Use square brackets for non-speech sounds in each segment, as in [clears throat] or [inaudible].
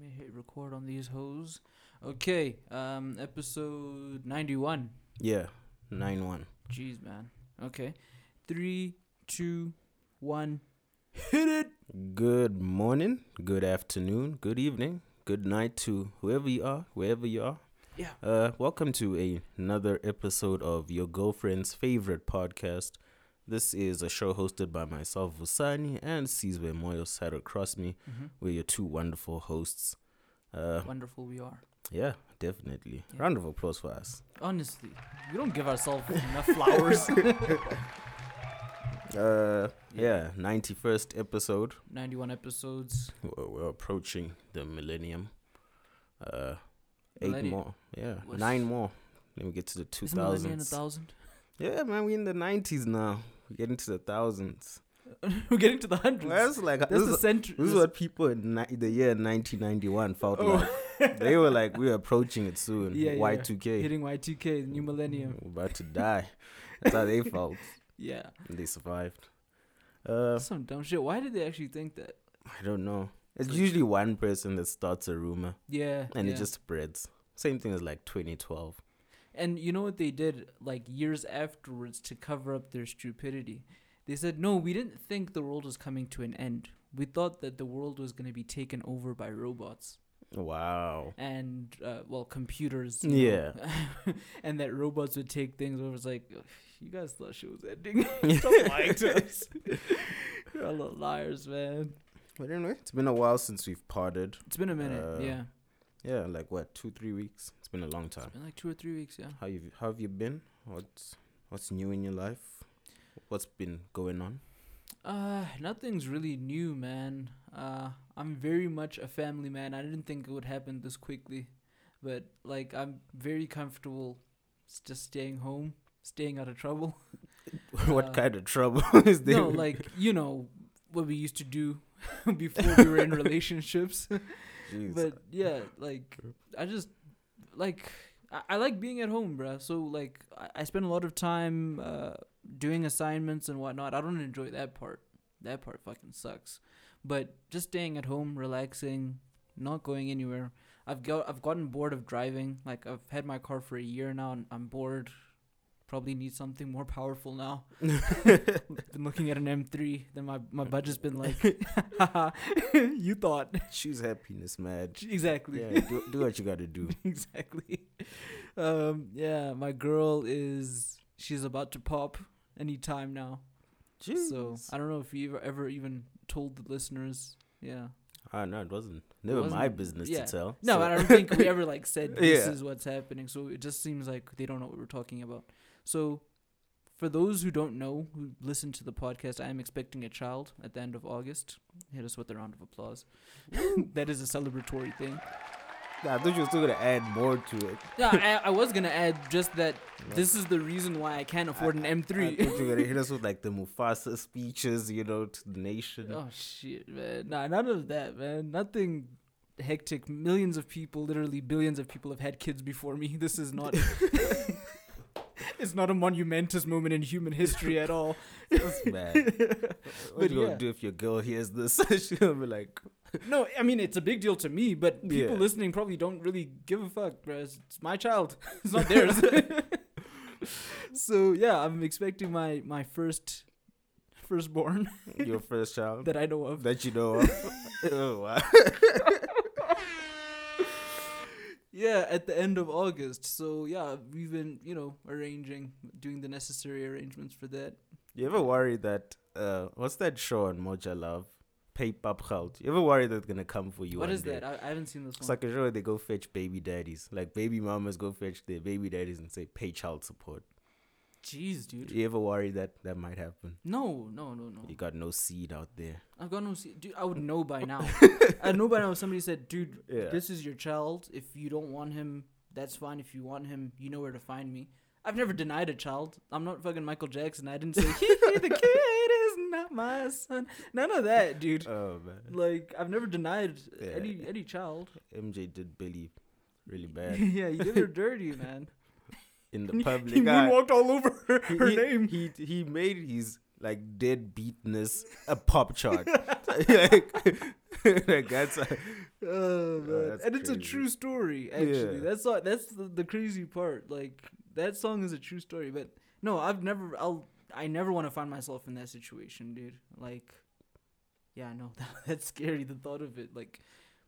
Let me hit record on these hoes. Okay, um, episode ninety-one. Yeah, nine one. Jeez, man. Okay, three, two, one, hit it. Good morning, good afternoon, good evening, good night to whoever you are, wherever you are. Yeah. Uh, welcome to a, another episode of your girlfriend's favorite podcast. This is a show hosted by myself, Vusani, and Sizwe Moyo sat across me. Mm-hmm. We're your two wonderful hosts. Uh, Wonderful we are. yeah, definitely. Yeah. Round of applause for us. Honestly, we don't give ourselves enough flowers. [laughs] Uh, yeah, 91st episode. Ninety-one episodes. We're, we're approaching the millennium. Uh, eight Millennium. more. Yeah, What's- nine more. Then we get to the two Is millennium a thousand? Yeah, man, we're in the nineties now. We're getting to the thousands. [laughs] We're getting to the hundreds. That's like That's this, the is, century. this is what people in ni- the year nineteen ninety one felt Oh. like. [laughs] They were like, we're approaching it soon. Yeah, yeah. Y two K. hitting Y2K, the new millennium. We're about to die. That's how they [laughs] felt. Yeah. And they survived. Uh, Some dumb shit. Why did they actually think that? I don't know. It's usually one person that starts a rumor, Yeah. and yeah. it just spreads. Same thing as like twenty twelve. And you know what they did like years afterwards to cover up their stupidity? They said, "No, we didn't think the world was coming to an end. We thought that the world was going to be taken over by robots Wow. and uh, well, computers." Yeah. [laughs] and that robots would take things over. It's like, you guys thought shit was ending. [laughs] [laughs] Stop lying to us. You're all little liars, man. But anyway, it's been a while since we've parted. It's been a minute. Uh, yeah, Yeah, like what, two, three weeks? It's been a long it's time. been like two or three weeks. Yeah. How you how have you been? What's what's new in your life? What's been going on? Uh, nothing's really new, man. Uh, I'm very much a family man. I didn't think it would happen this quickly, but like I'm very comfortable just staying home, staying out of trouble. [laughs] what Uh, kind of trouble [laughs] is there? no, like you know what we used to do [laughs] before we were in relationships. Jeez. but yeah, like I just like I, I like being at home, bruh. So like I, I spend a lot of time uh, doing assignments and whatnot. I don't enjoy that part. That part fucking sucks. But just staying at home, relaxing, not going anywhere. I've got I've gotten bored of driving. Like I've had my car for a year now, and I'm bored. Probably need something more powerful now. [laughs] been looking at an M3. Then my my [laughs] budget's been like, [laughs] you thought choose happiness, man. exactly. Yeah, do, do what you gotta do. exactly. Um, yeah, my girl is she's about to pop anytime now. Jeez. So I don't know if you ever, ever even told the listeners. Yeah. Ah, no, it wasn't. Never my wasn't- business yeah. to tell. No, so- I don't think we ever like said this Yeah. is what's happening. So it just seems like they don't know what we're talking about. So for those who don't know, who listen to the podcast, I am expecting a child at the end of August. Hit us with a round of applause. [laughs] that is a celebratory thing. Nah, I thought you were still gonna add more to it. Yeah, I, I was gonna add just that this is the reason why I can't afford an I M3. thought you were gonna hit us with [laughs] like the Mufasa speeches, you know, to the nation. oh shit, man! Nah, none of that, man. Nothing hectic. Millions of people, literally billions of people, have had kids before me. [laughs] This is not. It's not a monumentous moment in human history at all. [laughs] That's bad. [laughs] What But you gonna do if your girl hears this? [laughs] She's gonna be like, No, I mean it's a big deal to me, but people Yeah. listening probably don't really give a fuck, bro. It's, it's my child. It's not theirs. so yeah, I'm expecting my my first firstborn your first child that I know of. that you know of. oh, wow. Yeah, at the end of August. So yeah, we've been you know arranging, doing the necessary arrangements for that. You ever worry that uh, what's that show on Moja Love? Geld. You ever worry that it's gonna come for you? what is day? that? I, I haven't seen this It's one. like a show where they go fetch baby daddies. Like baby mamas go fetch their baby daddies and say pay child support. Jeez, dude. You ever worry that that might happen? No, no, no, no. You got no seed out there. I've got no. seed. dude, I would know by now. [laughs] I know by now. if Somebody said, "Dude, Yeah. this is your child. If you don't want him, that's fine. If you want him, you know where to find me." I've never denied a child. I'm not fucking Michael Jackson. I didn't say [laughs] the kid is not my son. None of that, dude. Oh man. Like I've never denied Yeah. any any child. MJ did Billie really [laughs] bad yeah, you did her dirty, man. In the public he eye. moonwalked ah, all over her, He- her he, name. He he made his like dead deadbeatness a pop chart. [laughs] [laughs] like, like that's a, oh, oh, man. that's and it's a true story. Actually, Yeah. that's all, that's the, the crazy part. Like that song is a true story. But no, I've never. I'll. I never want to find myself in that situation, dude. Like, yeah, no, that, [laughs] that's scary. The thought of it. Like,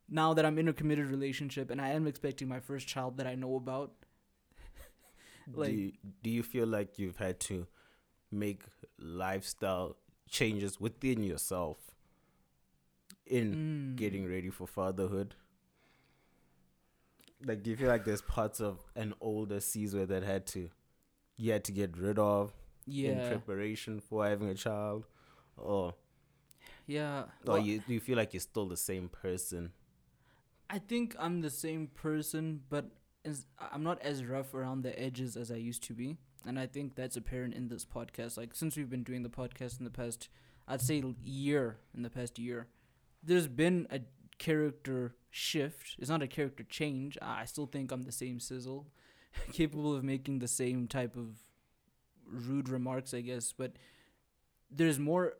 now that I'm in a committed relationship and I am expecting my first child that I know about. Like- do you, do you feel like you've had to make lifestyle changes within yourself in Mm. getting ready for fatherhood? Like, do you feel like there's parts of an older Sizwe that had to you had to get rid of yeah. in preparation for having a child, or yeah. or Well, you do you feel like you're still the same person? I think I'm the same person, but I'm not as rough around the edges as I used to be. And I think that's apparent in this podcast. Like, since we've been doing the podcast in the past, I'd say year, in the past year, there's been a character shift. It's not a character change. I still think I'm the same sizzle, [laughs] capable of making the same type of rude remarks, I guess. But there's more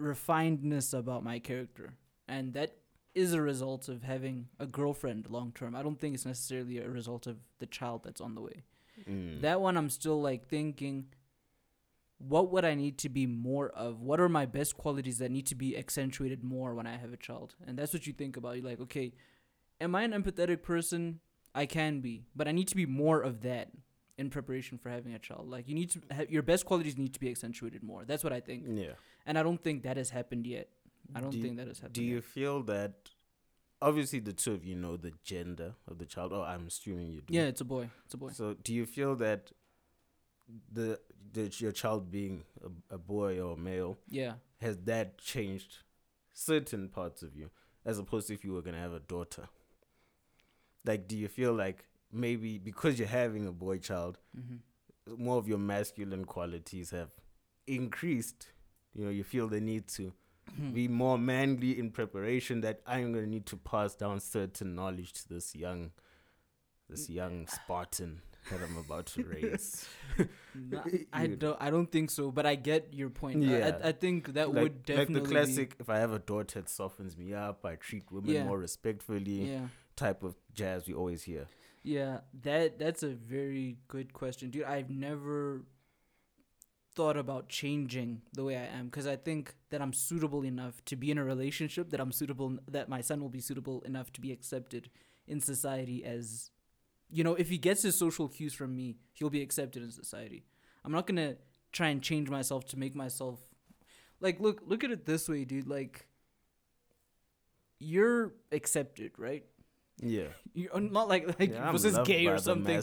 refinedness about my character. And that is a result of having a girlfriend long term. I don't think it's necessarily a result of the child that's on the way. Mm. That one, I'm still like thinking, what would I need to be more of? What are my best qualities that need to be accentuated more when I have a child? And that's what you think about. You're like, okay, am I an empathetic person? I can be, but I need to be more of that in preparation for having a child. Like you need to have your best qualities need to be accentuated more. That's what I think, yeah. and I don't think that has happened yet. I don't Do think that has happened. Do you feel that? Obviously, the two of you know the gender of the child. Oh, I'm assuming you do. Yeah, it's a boy. It's a boy. So, do you feel that the the your child being a, a boy or male Yeah. has that changed certain parts of you, as opposed to if you were gonna have a daughter? Like, do you feel like maybe because you're having a boy child, Mm-hmm. more of your masculine qualities have increased? You know, you feel the need to. Hmm. be more manly in preparation that I'm gonna need to pass down certain knowledge to this young this young [sighs] Spartan that I'm about to [laughs] raise. No, [laughs] I don't. I don't think so. But I get your point. Yeah. I, I think that like, would definitely like the classic if I have a daughter it softens me up, I treat women Yeah. more respectfully yeah. type of jazz we always hear. Yeah. That that's a very good question, dude. I've never thought about changing the way I am because I think that I'm suitable enough to be in a relationship. That I'm suitable. That my son will be suitable enough to be accepted in society as, you know, if he gets his social cues from me, he'll be accepted in society. I'm not gonna try and change myself to make myself like look look at it this way, dude. Like you're accepted, right? Yeah. [laughs] You're not like like yeah was this gay or something. [laughs] [laughs]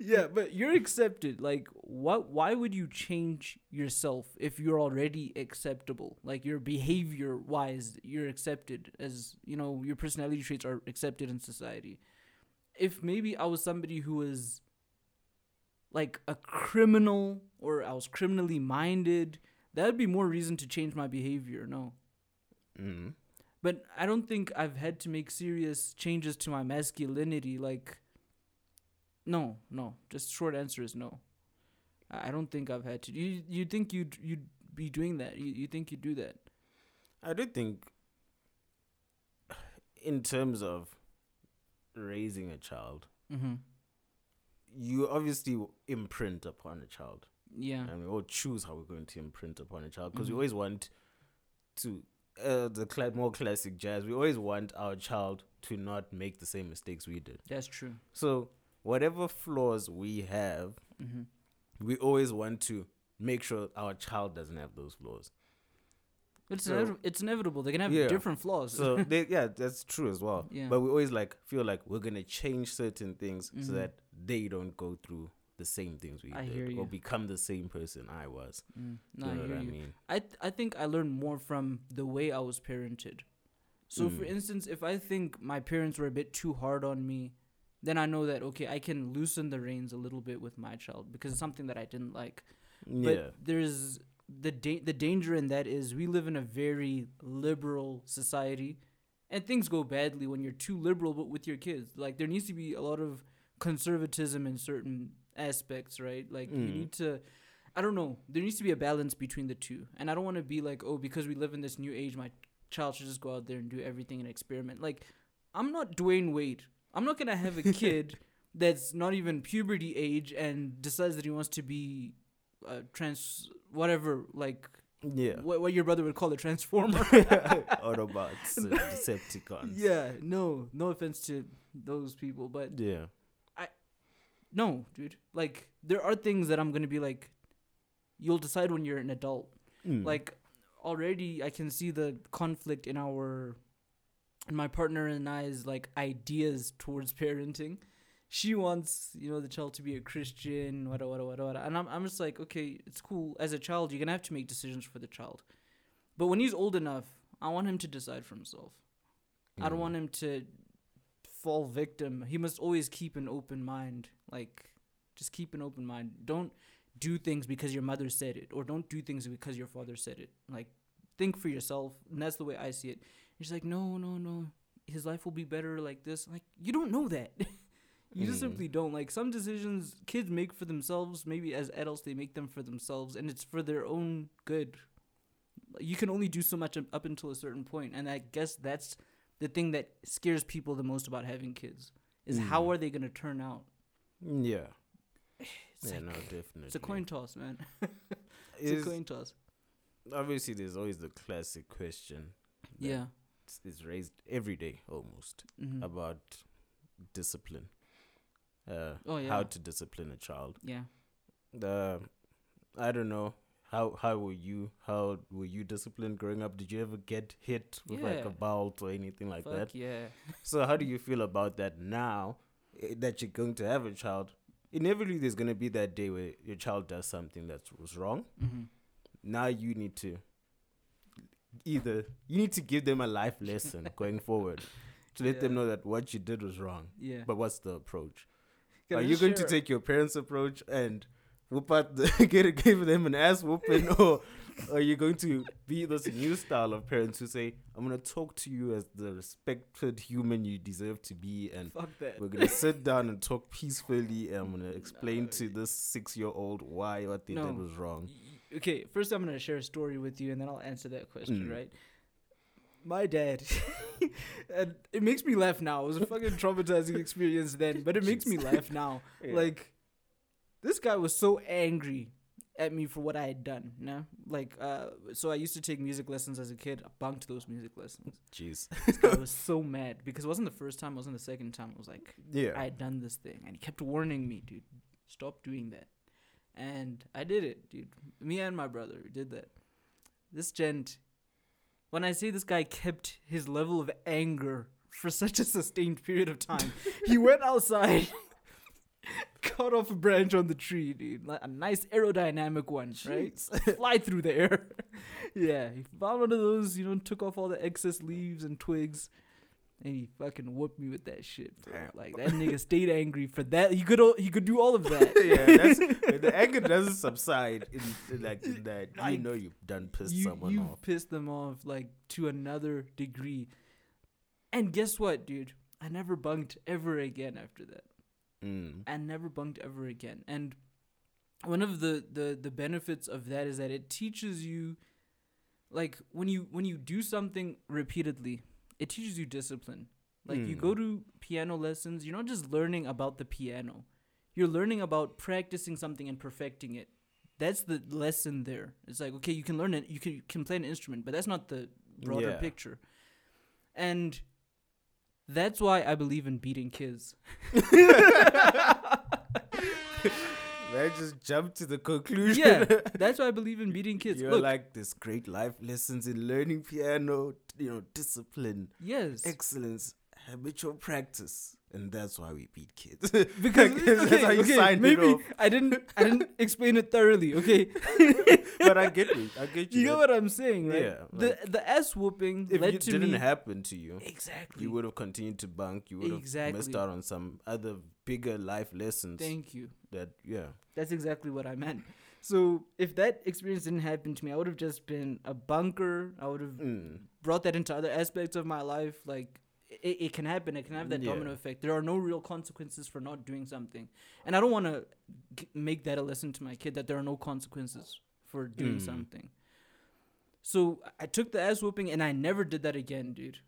yeah, but you're accepted. Like what why would you change yourself if you're already acceptable? Like your behavior wise, you're accepted as, you know, your personality traits are accepted in society. If maybe I was somebody who was like a criminal or I was criminally minded, that would be more reason to change my behavior, no. mm. But I don't think I've had to make serious changes to my masculinity. Like, no, no. Just short answer is no. I don't think I've had to. You you think you'd you'd be doing that? You you think you'd do that? I do think in terms of raising a child, Mm-hmm. you obviously imprint upon a child. Yeah. and we all choose how we're going to imprint upon a child because Mhm. we always want to uh, the cla- more classic jazz we always want our child to not make the same mistakes we did That's true. so whatever flaws we have Mm-hmm. we always want to make sure our child doesn't have those flaws It's So- inevi- it's inevitable. They're gonna have Yeah. different flaws. so [laughs] they, yeah that's true as well Yeah. but we always like feel like we're gonna change certain things so Mhm. that they don't go through the same things we I did or become the same person i was mm, you no, I know hear what i you. mean I th- I think I learned more from the way I was parented. So for Mm. instance, if I think my parents were a bit too hard on me, then I know that okay, I can loosen the reins a little bit with my child because it's something that I didn't like. yeah But there's the da- the danger in that is we live in a very liberal society, and things go badly when you're too liberal but with your kids. Like there needs to be a lot of conservatism in certain aspects, right? Like you Mm. need to. I don't know. There needs to be a balance between the two, and I don't want to be like, oh, because we live in this new age, my child should just go out there and do everything and experiment. Like, I'm not Dwyane Wade. I'm not gonna have a [laughs] kid that's not even puberty age and decides that he wants to be uh, trans whatever like Yeah. what, what your brother would call a transformer. [laughs] Autobots, [laughs] Decepticons. yeah, no, no offense to those people, but Yeah. i no, dude. Like there are things that I'm gonna be like, you'll decide when you're an adult. Mm. Like already, I can see the conflict in our, my partner and I's like ideas towards parenting. She wants, you know, the child to be a Christian, whatever, whatever, whatever. And I'm, I'm just like, okay, it's cool. As a child, you're gonna have to make decisions for the child. But when he's old enough, I want him to decide for himself. I don't Mm. want him to fall victim. He must always keep an open mind. Like, just keep an open mind. Don't do things because your mother said it, or don't do things because your father said it. Like, think for yourself. And that's the way I see it. He's like, no, no, no. His life will be better like this. Like, you don't know that. [laughs] you just Mm. simply don't. Like, some decisions kids make for themselves. Maybe as adults, they make them for themselves, and it's for their own good. You can only do so much up- until a certain point, and I guess that's the thing that scares people the most about having kids is how Mm. are they gonna turn out? Yeah. [sighs] It's yeah, like, no, definitely. [sighs] it's a coin toss, man. [laughs] it's Is- a coin toss. obviously, there's always the classic question. Yeah. Is raised every day almost hmm about discipline. Uh, Oh, yeah. How to discipline a child. yeah. The I don't know how how were you how were you disciplined growing up? Did you ever get hit with like a Yeah. belt or anything like Fuck that? yeah. [laughs] So how do you feel about that now eh, that you're going to have a child? Inevitably, there's going to be that day where your child does something that was wrong. hmm Now you need to either you need to give them a life lesson [laughs] going forward to let them know that what you did was wrong. Yeah. But what's the approach? Are you just going to take your parents' approach and whoop out the [laughs] get give them an ass whooping, [laughs] or are you going to be this new style of parents who say, "I'm going to talk to you as the respected human you deserve to be, and we're going to sit down and talk peacefully, and I'm going to explain to this six-year-old why what they No. did was wrong." Okay, first I'm gonna share a story with you, and then I'll answer that question. Mm. Right? My dad, [laughs] and it makes me laugh now. It was a fucking [laughs] traumatizing experience then, but it makes me laugh now. [laughs] Yeah. Like, this guy was so angry at me for what I had done. No, like, uh, so I used to take music lessons as a kid. I bunked those music lessons. Jeez. This guy was so mad because it wasn't the first time. It wasn't the second time. It was like Yeah. I had done this thing, and he kept warning me, dude, stop doing that. And I did it, dude. Me and my brother did that. This gent, when I see this guy kept his level of anger for such a sustained period of time, he [laughs] went outside, [laughs] cut off a branch on the tree, dude, like a nice aerodynamic one, right? [laughs] Fly through the air. yeah, he found one of those, you know, took off all the excess leaves and twigs. And he fucking whooped me with that shit, bro. Damn. Like that nigga stayed angry for that. He could he could do all of that. [laughs] yeah, that's [laughs] the anger doesn't subside in, in like in that you know you've done pissed you someone you off. pissed them off like to another degree. And guess what, dude? I never bunked ever again after that. Mm. I never bunked ever again. And one of the, the the benefits of that is that it teaches you like when you when you do something repeatedly, it teaches you discipline. Like you Mm. go to piano lessons, you're not just learning about the piano. You're learning about practicing something and perfecting it. That's the lesson there. It's like okay, you can learn it, you can you can play an instrument, but that's not the broader Yeah. picture. And that's why I believe in beating kids. [laughs] [laughs] I just jumped to the conclusion. yeah, [laughs] that's why I believe in beating kids. You're Look, like this great life lessons in learning piano, you know, discipline, yes, excellence, habitual practice, and that's why we beat kids. [laughs] because okay, how you okay, signed maybe. I didn't I didn't [laughs] explain it thoroughly. Okay, [laughs] but I get you. I get you. you know what I'm saying, right? Yeah, the the ass whooping if it didn't me happen to you, exactly. you would have continued to bunk. You would have missed out on some other bigger life lessons. Thank you. that yeah. That's exactly what I meant. So if that experience didn't happen to me, I would have just been a bunker. I would have Mm. brought that into other aspects of my life. Like it, it can happen. It can have that Yeah. domino effect. There are no real consequences for not doing something, and I don't want to g- make that a lesson to my kid that there are no consequences for doing Mm. something. So I took the ass whooping, and I never did that again, dude.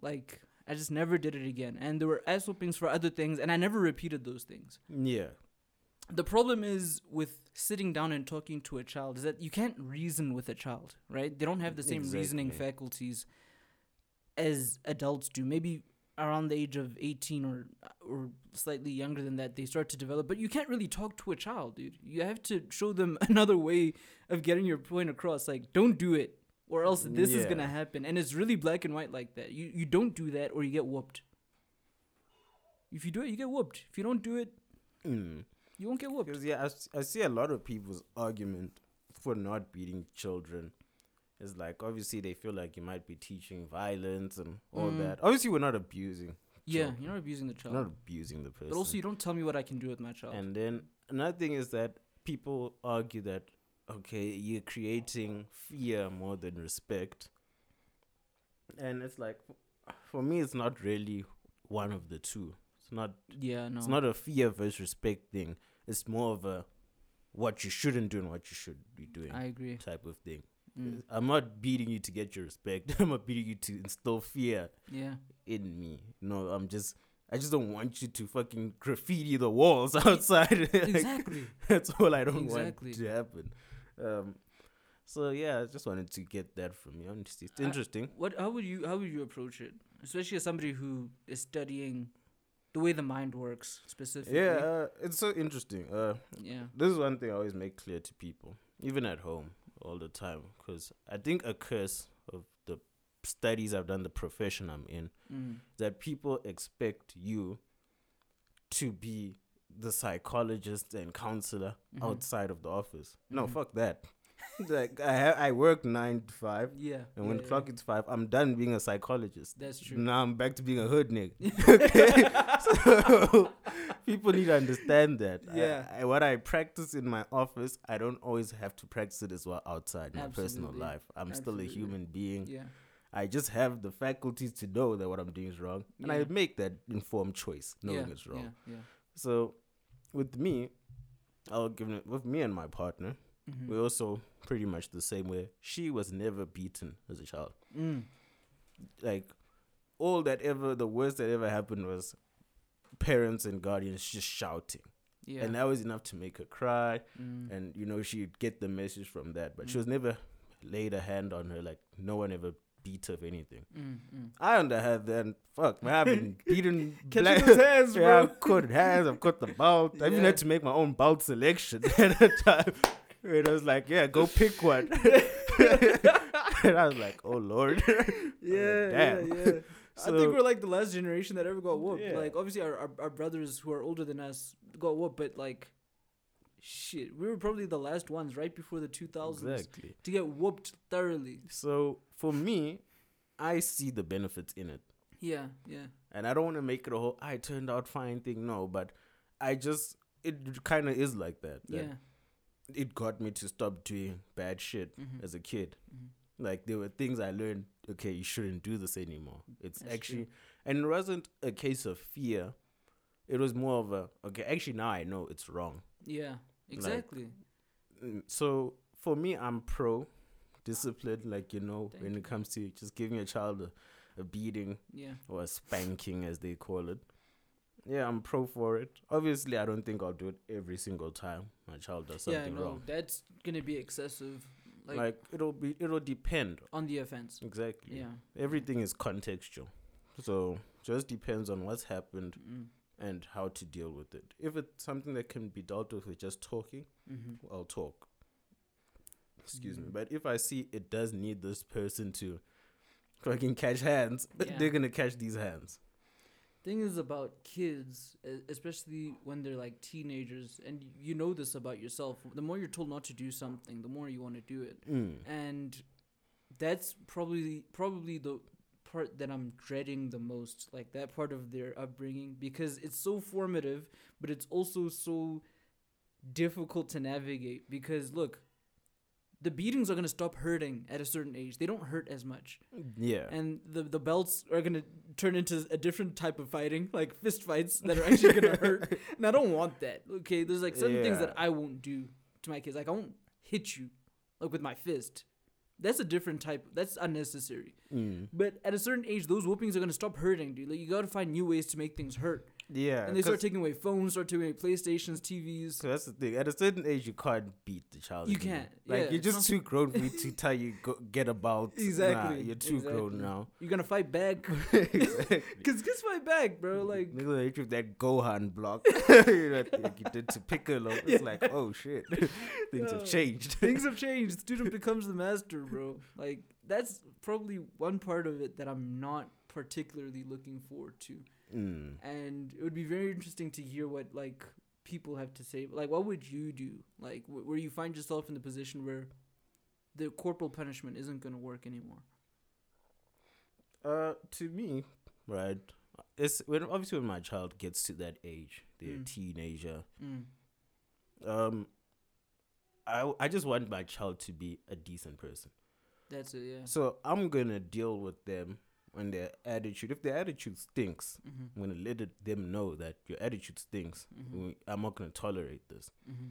Like I just never did it again. And there were ass whoopings for other things, and I never repeated those things. Yeah. The problem is with sitting down and talking to a child is that you can't reason with a child, right? They don't have the same reasoning faculties as adults do. Maybe around the age of 18 or or slightly younger than that they start to develop, but you can't really talk to a child, dude. You have to show them [laughs] another way of getting your point across. Like don't do it or else this is going to happen. And it's really black and white like that. You you don't do that or you get whooped. If you do it, you get whooped. If you don't do it, Mm. you won't get whooped. Because yeah, I see a lot of people's argument for not beating children. Is like obviously they feel like you might be teaching violence and all Mm. that. Obviously, we're not abusing. Yeah, children. you're not abusing the child. not abusing the person. But also, you don't tell me what I can do with my child. and then another thing is that people argue that okay, you're creating fear more than respect. And it's like, for me, it's not really one of the two. It's not yeah, no. it's not a fear versus respect thing. It's more of a what you shouldn't do and what you should be doing I agree. type of thing. Mm. I'm not beating you to get your respect. [laughs] I'm not beating you to instill fear Yeah. in me. No, I'm just I just don't want you to fucking graffiti the walls [laughs] outside. [laughs] Like, Exactly. that's all I don't Exactly. want to happen. Um, so yeah, I just wanted to get that from you. Honestly, it's I- interesting. What? How would you? How would you approach it? Especially as somebody who is studying the way the mind works specifically. Yeah, uh, it's so interesting. Uh, Yeah. this is one thing I always make clear to people, even at home, all the time, because I think a curse of the studies I've done, the profession I'm in, Mm. that people expect you to be the psychologist and counselor Mhm. outside of the office. No, Mhm. fuck that. [laughs] like I ha- I work nine to five, Yeah. and when yeah, clock is five, I'm done being a psychologist. That's true. Now I'm back to being a hood nigga. okay, [laughs] [laughs] so people need to understand that. Yeah. I, what I practice in my office, I don't always have to practice it as well outside my personal Absolutely. life. I'm still a human being. Yeah. I just have the faculties to know that what I'm doing is wrong, and I make that informed choice, knowing yeah. it's wrong. Yeah. Yeah. So, with me, I'll give it with me and my partner. Mhm. We're also pretty much the same way. She was never beaten as a child. Mm. Like, all that ever, the worst that ever happened was parents and guardians just shouting, Yeah. and that was enough to make her cry. mm. And you know, she'd get the message from that, but she Mm. was never laid a hand on her. Like, no one ever beat her of anything. Mm. Mm. I underhand then fuck man, I've been [laughs] beaten Catching black- those hands, [laughs] Yeah, I've bro. cut hands, I've cut the bout. I even had to make my own bout selection at the time. And I was like, yeah, go pick one. [laughs] and I was like, oh lord. Yeah, damn. yeah, yeah. I think we're like the last generation that ever got whooped. Yeah. Like, obviously, our, our our brothers who are older than us got whooped, but like, shit, we were probably the last ones right before the two thousands Exactly. to get whooped thoroughly. So for me, I see the benefits in it. Yeah, yeah, And I don't want to make it a whole I turned out fine thing, no, but I just it kind of is like that. that yeah. It got me to stop doing bad shit Mhm. as a kid. Mhm. Like there were things I learned. Okay, you shouldn't do this anymore. It's That's actually, true. and it wasn't a case of fear. It was more of a okay. Actually, now I know it's wrong. Yeah, exactly. Mm, So for me, I'm pro discipline. Like you know, Thank when you. it comes to just giving a child a, a beating yeah, or a spanking, as they call it. Yeah, I'm pro for it. Obviously, I don't think I'll do it every single time my child does something yeah. No, wrong. that's gonna be excessive. Like, Like, it'll be, it'll depend. on the offense. Exactly. Yeah. everything is contextual so just depends on what's happened Mm. and how to deal with it if it's something that can be dealt with with just talking Mm-hmm. i'll talk excuse me Mm. but if i see it does need this person to fucking catch hands [laughs] Yeah. they're gonna catch these hands thing is about kids especially when they're like teenagers and you know this about yourself the more you're told not to do something the more you want to do it. Mm. and that's probably probably the part that i'm dreading the most like that part of their upbringing because it's so formative but it's also so difficult to navigate because look the beatings are going to stop hurting at a certain age they don't hurt as much. Yeah. And the the belts are gonna turn into a different type of fighting, like fist fights that are actually gonna hurt. [laughs] And I don't want that. Okay, there's like certain things that I won't do to my kids. Like I won't hit you, like with my fist. That's a different type. That's unnecessary. Mm. But at a certain age, those whoopings are gonna stop hurting, dude. Like you gotta find new ways to make things hurt. Yeah. and they start taking away phones, start taking away PlayStations, TVs. So that's the thing. At a certain age, you can't beat the child. You anymore. can't. Like Yeah, you're just too grown for me to [laughs] tell you go, get about. Exactly, Nah, you're too grown now. You're gonna fight back. [laughs] [laughs] exactly. Cause kids fight back, bro. Like Nigga hit you with that Gohan block. you know, like you did to Piccolo. It's like, oh shit, things Yeah. have changed. things have changed. Student becomes the master, bro. Like that's probably one part of it that I'm not particularly looking forward to. Mm. And it would be very interesting to hear what like people have to say. Like, what would you do? Like, wh- where you find yourself in the position where the corporal punishment isn't gonna work anymore. Uh, to me, right, it's when obviously when my child gets to that age, they're a Mm. teenager. Mm. Um, I I just want my child to be a decent person. That's it. Yeah. So I'm gonna deal with them when their attitude. If their attitude stinks, Mm-hmm. I'm gonna let it, them know that your attitude stinks. Mhm. I'm not gonna tolerate this. Mm-hmm.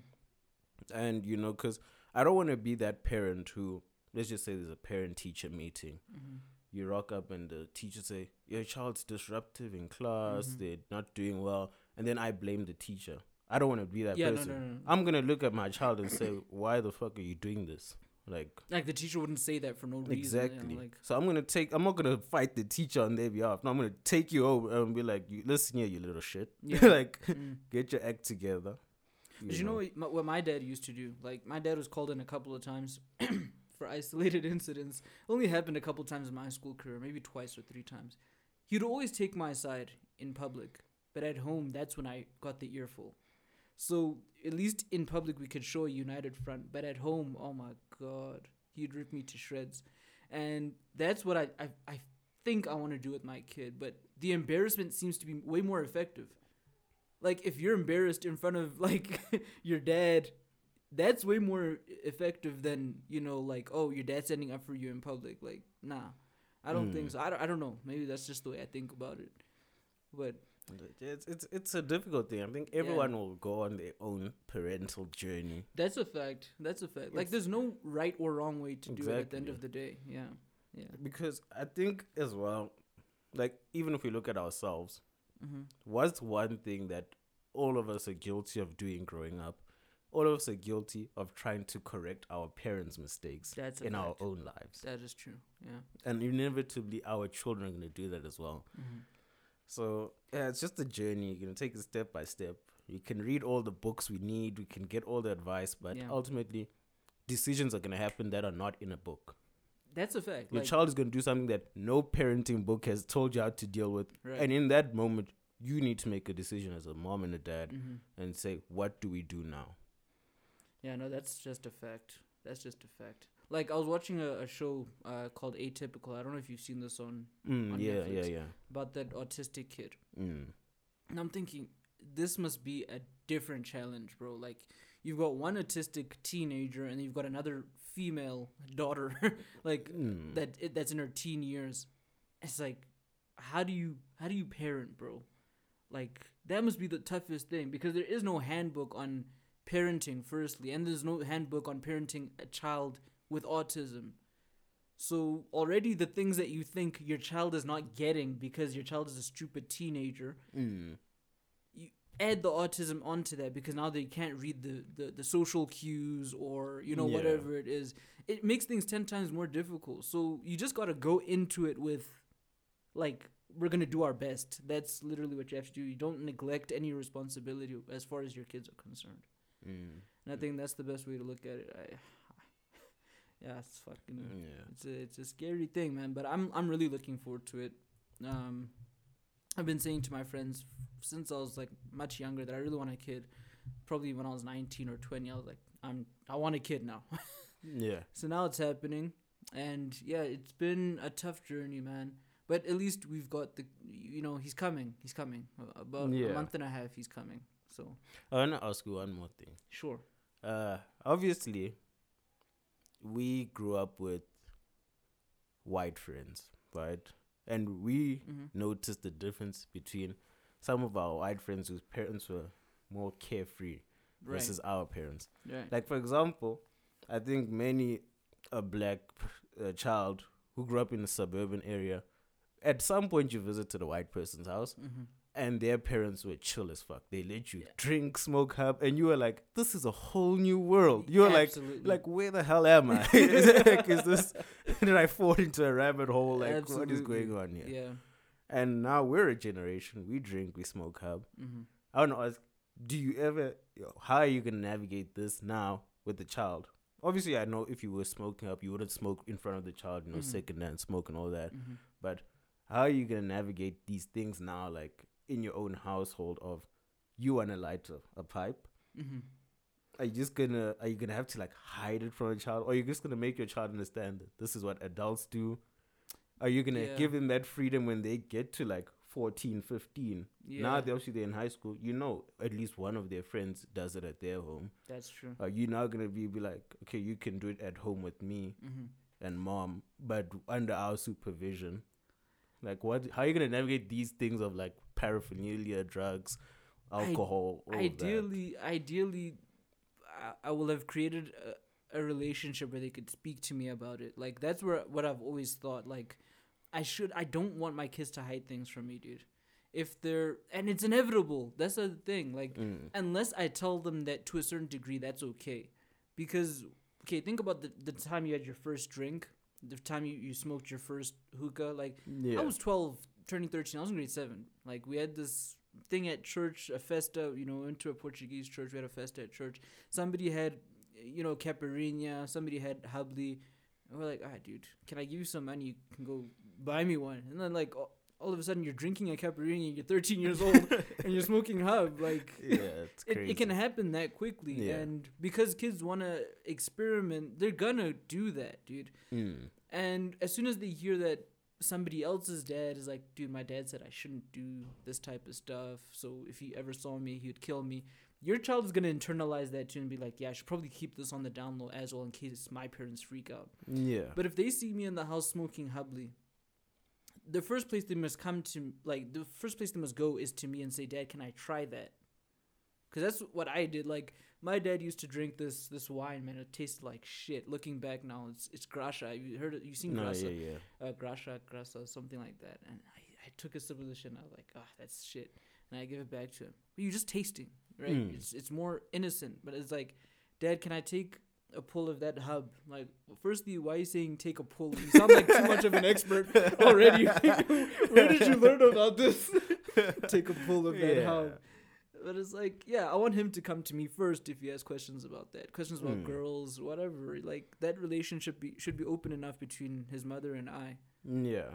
And you know, cause I don't want to be that parent who, let's just say, there's a parent-teacher meeting. Mm-hmm. You rock up and the teacher say your child's disruptive in class. Mhm. They're not doing well, and then I blame the teacher. I don't want to be that Yeah. Person. no, no, no. I'm gonna look at my child and say, "Why the fuck are you doing this?" Like like the teacher wouldn't say that for no reason. exactly. Yeah, like so I'm gonna take. I'm not gonna fight the teacher on their behalf. No, I'm gonna take you over and be like, "You listen here, you little shit. [laughs] Yeah. like, mm. get your act together." But you know what my, what my dad used to do? Like my dad was called in a couple of times [clears throat] for isolated [laughs] incidents. Only happened a couple of times in my school career, maybe twice or three times. He'd always take my side in public, but at home, that's when I got the earful. So at least in public, we could show a united front, but at home, oh my god, he'd rip me to shreds, and that's what I I, I think I want to do with my kid. But the embarrassment seems to be way more effective. Like if you're embarrassed in front of [laughs] like your dad that's way more effective than you know like oh your dad's standing up for you in public. Like nah i don't think Mm. so. I don't, I don't know. Maybe that's just the way i think about it. But It's it's it's a difficult thing. I think everyone will go on their own parental journey. that's a fact that's a fact like there's no right or wrong way to do it at the end of the day yeah yeah Because I think as well, like even if we look at ourselves, mm-hmm. what's one thing that all of us are guilty of doing growing up? All of us are guilty of trying to correct our parents' mistakes that's in our own lives. that is true yeah And inevitably our children are gonna do that as well. mm-hmm. So yeah, it's just a journey. You're gonna take it step by step. You can read all the books we need. We can get all the advice, but Yeah. ultimately, decisions are gonna happen that are not in a book. that's a fact Your like, child is gonna do something that no parenting book has told you how to deal with, right. and in that moment, you need to make a decision as a mom and a dad mm-hmm. and say, what do we do now? Yeah, no, that's just a fact. That's just a fact. Like I was watching a, a show uh, called Atypical. I don't know if you've seen this on Mm, On yeah, Netflix. yeah, yeah. about that autistic kid. Mm. And I'm thinking this must be a different challenge, bro. Like you've got one autistic teenager and you've got another female daughter [laughs] like Mm. that it, that's in her teen years. It's like how do you how do you parent, bro? Like that must be the toughest thing because there is no handbook on parenting firstly and there's no handbook on parenting a child with autism. So already the things that you think your child is not getting because your child is a stupid teenager, Mm. you add the autism onto that because now they can't read the, the, the social cues or you know Yeah. whatever it is it makes things 10 times more difficult so you just got to go into it with like we're going to do our best that's literally what you have to do you don't neglect any responsibility as far as your kids are concerned Mm. and i think that's the best way to look at it I, yeah it's fucking Yeah. it's a it's a scary thing, man. But I'm I'm really looking forward to it. Um, I've been saying to my friends since I was like much younger that I really want a kid. Probably when I was 19 or 20, I was like, I'm I want a kid now. [laughs] Yeah. so now it's happening, and yeah, it's been a tough journey, man. But at least we've got the, you know, he's coming. He's coming. About Yeah. a month and a half, he's coming. So I want to ask you one more thing. sure. Uh, obviously, we grew up with white friends, right? and we Mhm. noticed the difference between some of our white friends whose parents were more carefree Right. versus our parents. right. Like for example, I think many a black uh, child who grew up in a suburban area, at some point you visited a white person's house mm-hmm. And their parents were chill as fuck. They let you Yeah. drink, smoke, hub, and you were like, "This is a whole new world." You were like, Absolutely. "Like where the hell am I? is, like, is this? [laughs] Did I fall into a rabbit hole? Like what is going on here?" yeah. And now we're a generation. We drink, we smoke, hub. Mm-hmm. I don't know. Do you ever? How are you gonna navigate this now with the child? Obviously, I know if you were smoking up, you wouldn't smoke in front of the child, you know, Mhm. second hand smoke and all that. Mm-hmm. But how are you gonna navigate these things now, like in your own household? Of you wanna light a, a pipe, Mm-hmm. are you just gonna are you gonna have to like hide it from a child, or are you just gonna make your child understand that this is what adults do? Are you gonna Yeah. give them that freedom when they get to like 14, 15? Yeah. Now they're obviously they're in high school. You know, at least one of their friends does it at their home. That's true. Are you now gonna be, be like, okay, you can do it at home with me Mm-hmm. and mom, but under our supervision? Like, what? How are you gonna navigate these things of like paraphernalia, drugs, alcohol? that? ideally ideally I, I will have created a, a relationship where they could speak to me about it like that's where what i've always thought like i should i don't want my kids to hide things from me dude if they're and it's inevitable that's the thing like Mm. unless i tell them that to a certain degree that's okay because okay think about the, the time you had your first drink the time you, you smoked your first hookah like Yeah. I was 12, turning 13. I was in grade 7. Like, we had this thing at church, a festa, you know, went to a Portuguese church. We had a festa at church. Somebody had, you know, caipirinha. Somebody had hubbly. And we're like, ah, dude, can I give you some money? You can go buy me one. And then, like, all, all of a sudden, you're drinking a caipirinha. You're 13 years old [laughs] and you're smoking hub. Like, [laughs] yeah, it's it, it can happen that quickly. Yeah. And because kids want to experiment, they're gonna do that, dude. Mm. And as soon as they hear that somebody else's dad is like, dude, my dad said I shouldn't do this type of stuff. So if he ever saw me, he would kill me. Your child is gonna internalize that too and be like, yeah, I should probably keep this on the down low as well in case my parents freak out. Yeah. But if they see me in the house smoking hubbly, the first place they must come to, like, the first place they must go is to me and say, Dad, can I try that? Because that's what I did. Like, my dad used to drink this this wine, man. It tasted like shit. Looking back now, it's it's grasha. You heard it? You seen no, grasha? yeah, yeah. uh, grasha, grasa, something like that. And I, I took a sip of the shit and I was like, ah, that's shit. And I give it back to him. But you're just tasting, right? Mm. It's it's more innocent. But it's like, Dad, can I take a pull of that hub? Like, firstly, why are you saying take a pull? You sound like too much of an expert [laughs] already. [laughs] Where did you learn about this? [laughs] take a pull of that Yeah. hub. But it's like, yeah, I want him to come to me first if he has questions about that, questions about Hmm. girls, whatever. Like that relationship be, should be open enough between his mother and I, Yeah.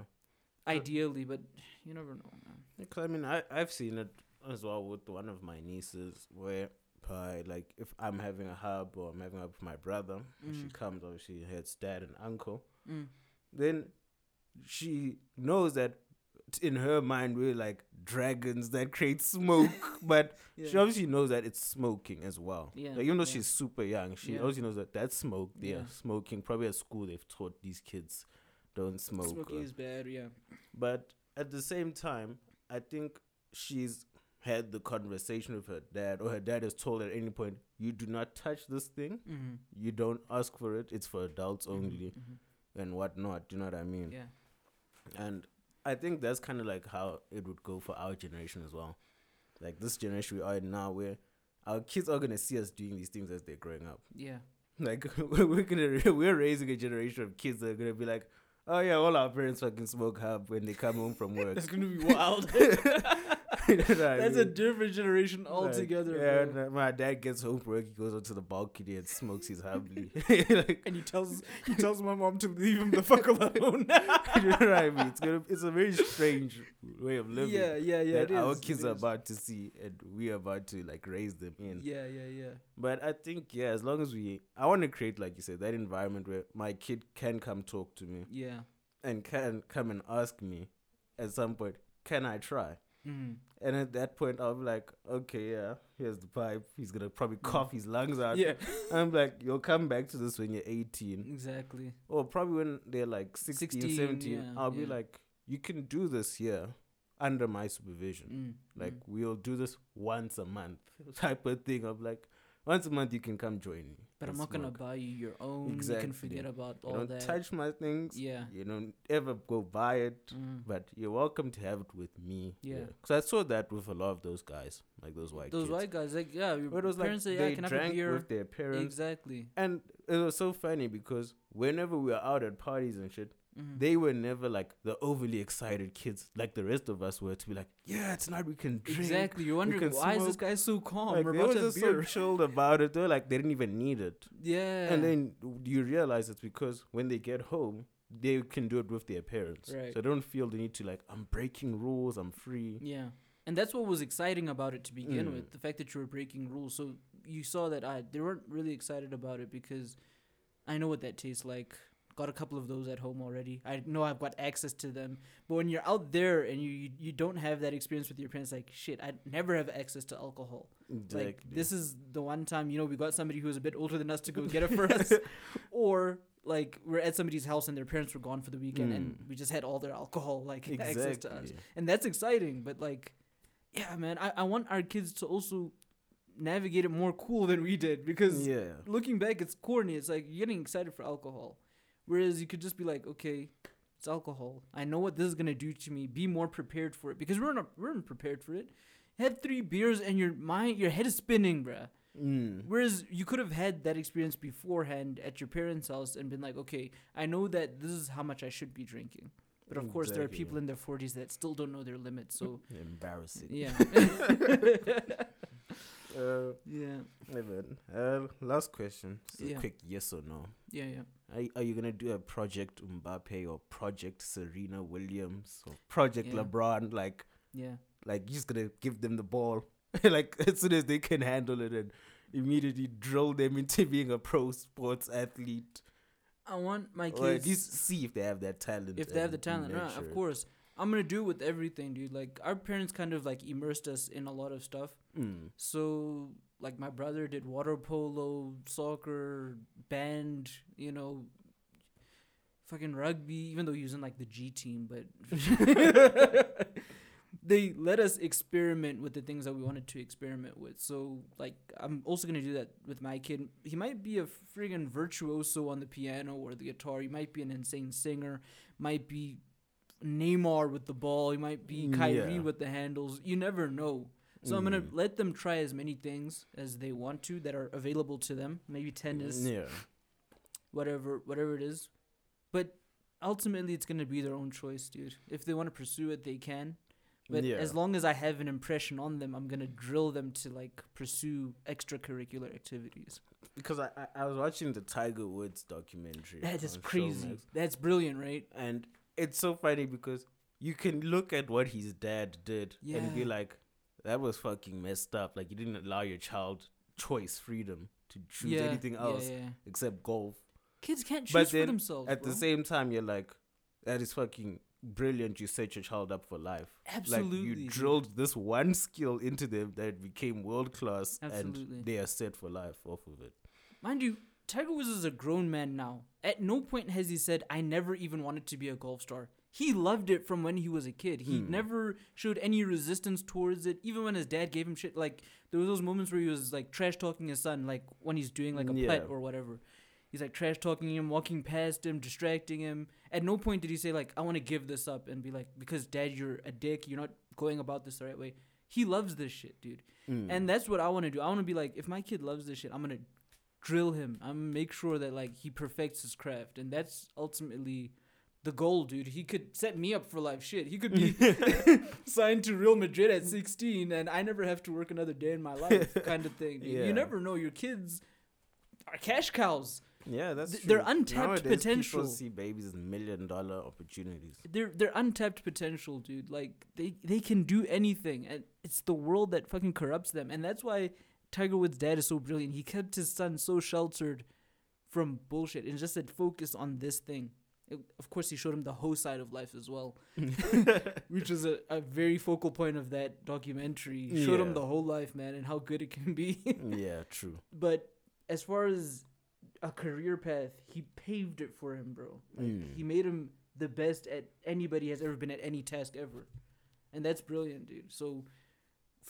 ideally. But you never know, man. Because I mean, I I've seen it as well with one of my nieces where. I, like if I'm having a hub or I'm having a hub with my brother, and she Mm. comes obviously has dad and uncle. Mm. Then she knows that in her mind we're like dragons that create smoke, [laughs] but she obviously knows that it's smoking as well. Yeah, Like, even though yeah. she's super young, she Yeah. obviously knows that that's smoke. Yeah. smoking. Probably at school they've taught these kids don't smoke. Smoking or- is bad, yeah. but at the same time, I think she's had the conversation with her dad, or her dad has told her at any point, "You do not touch this thing. Mm-hmm. You don't ask for it. It's for adults only, and whatnot." Do you know what I mean? Yeah. And I think that's kind of like how it would go for our generation as well. Like this generation we are in now, where our kids are gonna see us doing these things as they're growing up. Yeah. [laughs] Like [laughs] we're gonna [laughs] we're raising a generation of kids that are gonna be like, oh yeah, all our parents fucking smoke hub when they come home from work. It's gonna be wild. [laughs] That's a different generation Like, altogether, yeah, bro. uh, my dad gets home from work. He goes onto the balcony and smokes his hubbly. [laughs] [laughs] like, And he tells he tells my mom to leave him the fuck alone. you know what I mean? It's gonna. It's a very strange way of living. yeah, yeah, yeah. that it our is, kids are is. about to see, and we are about to like raise them in. Yeah, yeah, yeah. But I think yeah, as long as we, I want to create like you said that environment where my kid can come talk to me Yeah. and can come and ask me at some point, can I try? Mm-hmm. And at that point, I'll be like, okay, yeah, here's the pipe. He's gonna probably cough his lungs out. Yeah. [laughs] I'm like, you'll come back to this when you're 18, Exactly. or probably when they're like 16, 16, 17. yeah, I'll be like, you can do this here under my supervision. Mm, Like mm. we'll do this once a month type of thing. of like once a month you can come join me. but I'm not gonna buy you your own. Exactly. You can forget about all don't that. touch my things. yeah. You don't ever go buy it. Mm. But you're welcome to have it with me. Yeah. Because I saw that with a lot of those guys, like those white Those kids. white guys, like, yeah, your Where it was like parents say, they yeah, can I have a drank beer? with their parents. Exactly. And it was so funny because whenever we were out at parties and shit, Mhm. they were never like the overly excited kids like the rest of us were to be like, yeah, it's tonight we can drink. Exactly. You're wondering why is this guy so calm? Like, they were just so chilled about it. They were like, they didn't even need it. yeah. And then you realize it's because when they get home, they can do it with their parents. Right. So they don't feel the need to like, I'm breaking rules, I'm free. Yeah. And that's what was exciting about it to begin Mm. with, the fact that you were breaking rules. So you saw that I they weren't really excited about it because I know what that tastes like. Got a couple of those at home already. I know I've got access to them. But when you're out there and you you, you don't have that experience with your parents, like shit, I never have access to alcohol. Exactly. Like this is the one time you know we got somebody who was a bit older than us to go get it for [laughs] us, or like we're at somebody's house and their parents were gone for the weekend and Mm. we just had all their alcohol like [laughs] access to us, and that's exciting. But like, yeah, man, I I want our kids to also navigate it more cool than we did because yeah. looking back, it's corny. It's like you're getting excited for alcohol, whereas you could just be like, okay. It's alcohol. I know what this is gonna do to me. Be more prepared for it because we're not we're not prepared for it. Have three beers and your mind your head is spinning, bruh. Mm. Whereas you could have had that experience beforehand at your parents' house and been like, okay, I know that this is how much I should be drinking. But of course, there are people in their 40s that still don't know their limits. So, [laughs] Embarrassing. yeah. [laughs] [laughs] Uh, yeah. man. Uh, last question. A Yeah. quick yes or no. Yeah, yeah. Are, are you gonna do a project Mbappe or project Serena Williams or project Yeah. LeBron? Like, Yeah. like you're just gonna give them the ball, [laughs] like as soon as they can handle it, and immediately drill them into being a pro sports athlete, I want my or at kids. least see if they have that talent. if they have the talent, right, of course. I'm going to do it with everything, dude. Like, our parents kind of like immersed us in a lot of stuff. Mm. So, like, my brother did water polo, soccer, band, you know, fucking rugby, even though he was in like the G team, but [laughs] they let us experiment with the things that we wanted to experiment with. So, like, I'm also gonna do that with my kid. He might be a friggin' virtuoso on the piano or the guitar. He might be an insane singer. Might be Neymar with the ball. He might be Mm, Kyrie yeah. with the handles. You never know. So I'm gonna Mm. let them try as many things as they want to that are available to them. Maybe tennis, Yeah. whatever, whatever it is. But ultimately, it's gonna be their own choice, dude. If they want to pursue it, they can. But yeah. as long as I have an impression on them, I'm gonna drill them to like pursue extracurricular activities. because I, I I was watching the Tiger Woods documentary. That is crazy. Showmax, That's brilliant, right? and it's so funny because you can look at what his dad did and be like, that was fucking messed up. Like you didn't allow your child choice freedom to choose yeah, anything else Yeah, yeah. except golf. Kids can't choose But for themselves. At bro. the same time, you're like, that is fucking brilliant. You set your child up for life. absolutely, Like you drilled this one skill into them that became world class, and they are set for life off of it. Mind you, Tiger Woods is a grown man now. At no point has he said, I never even wanted to be a golf star. He loved it from when he was a kid. He Hmm. never showed any resistance towards it, even when his dad gave him shit. Like, there was those moments where he was, like, trash talking his son, like, when he's doing, like, a Yeah. putt or whatever. He's, like, trash talking him, walking past him, distracting him. At no point did he say, like, I want to give this up and be like, because, dad, you're a dick. You're not going about this the right way. He loves this shit, dude. Mm. And that's what I want to do. I want to be like, if my kid loves this shit, I'm gonna drill him. I'm make sure that like he perfects his craft, and that's ultimately the goal, dude. He could set me up for life. Shit, he could be [laughs] [laughs] signed to Real Madrid at 16, and I never have to work another day in my life, [laughs] kind of thing. Yeah. You never know. Your kids are cash cows. Yeah, that's Th- true. they're untapped Nowadays, potential. People see babies as million dollar opportunities. They're they're untapped potential, dude. Like they they can do anything, and it's the world that fucking corrupts them, and that's why Tiger Woods' dad is so brilliant. He kept his son so sheltered from bullshit, and just said focus on this thing. It- of course, he showed him the whole side of life as well, [laughs] which is a, a very focal point of that documentary. He Showed him the whole life, man, and how good it can be. [laughs] yeah, true. but as far as a career path, he paved it for him, bro. Like, Mm. He made him the best at anybody has ever been at any task ever, and that's brilliant, dude. So,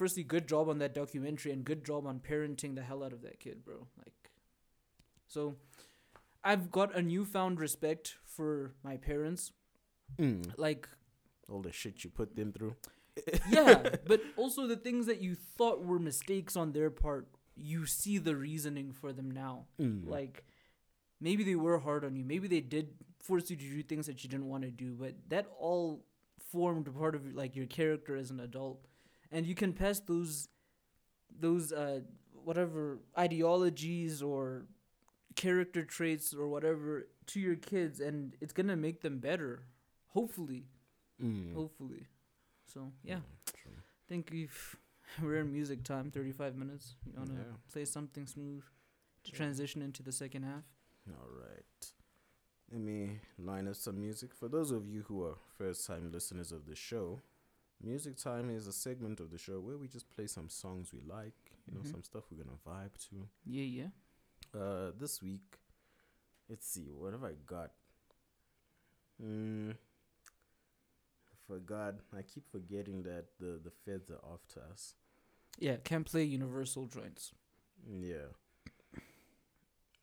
firstly, good job on that documentary, and good job on parenting the hell out of that kid, bro. Like, so, I've got a newfound respect for my parents. Mm. Like, All the shit you put them through. [laughs] yeah, but also the things that you thought were mistakes on their part, you see the reasoning for them now. Mm. Like maybe they were hard on you, maybe they did force you to do things that you didn't want to do, but that all formed part of like your character as an adult, and you can pass those those uh whatever ideologies or character traits or whatever to your kids and it's gonna make them better hopefully Mm. hopefully so yeah true. think we've we're in music time 35 minutes you want to Yeah. play something smooth to Yeah. transition into the second half All right. Let me line up some music. For those of you who are first time listeners of the show, Music Time is a segment of the show where we just play some songs we like, you know, Mhm. some stuff we're going to vibe to. yeah yeah Uh, this week, let's see, what have I got? Mm, I forgot. I keep forgetting that the, the feds are after us. yeah can play universal joints Yeah.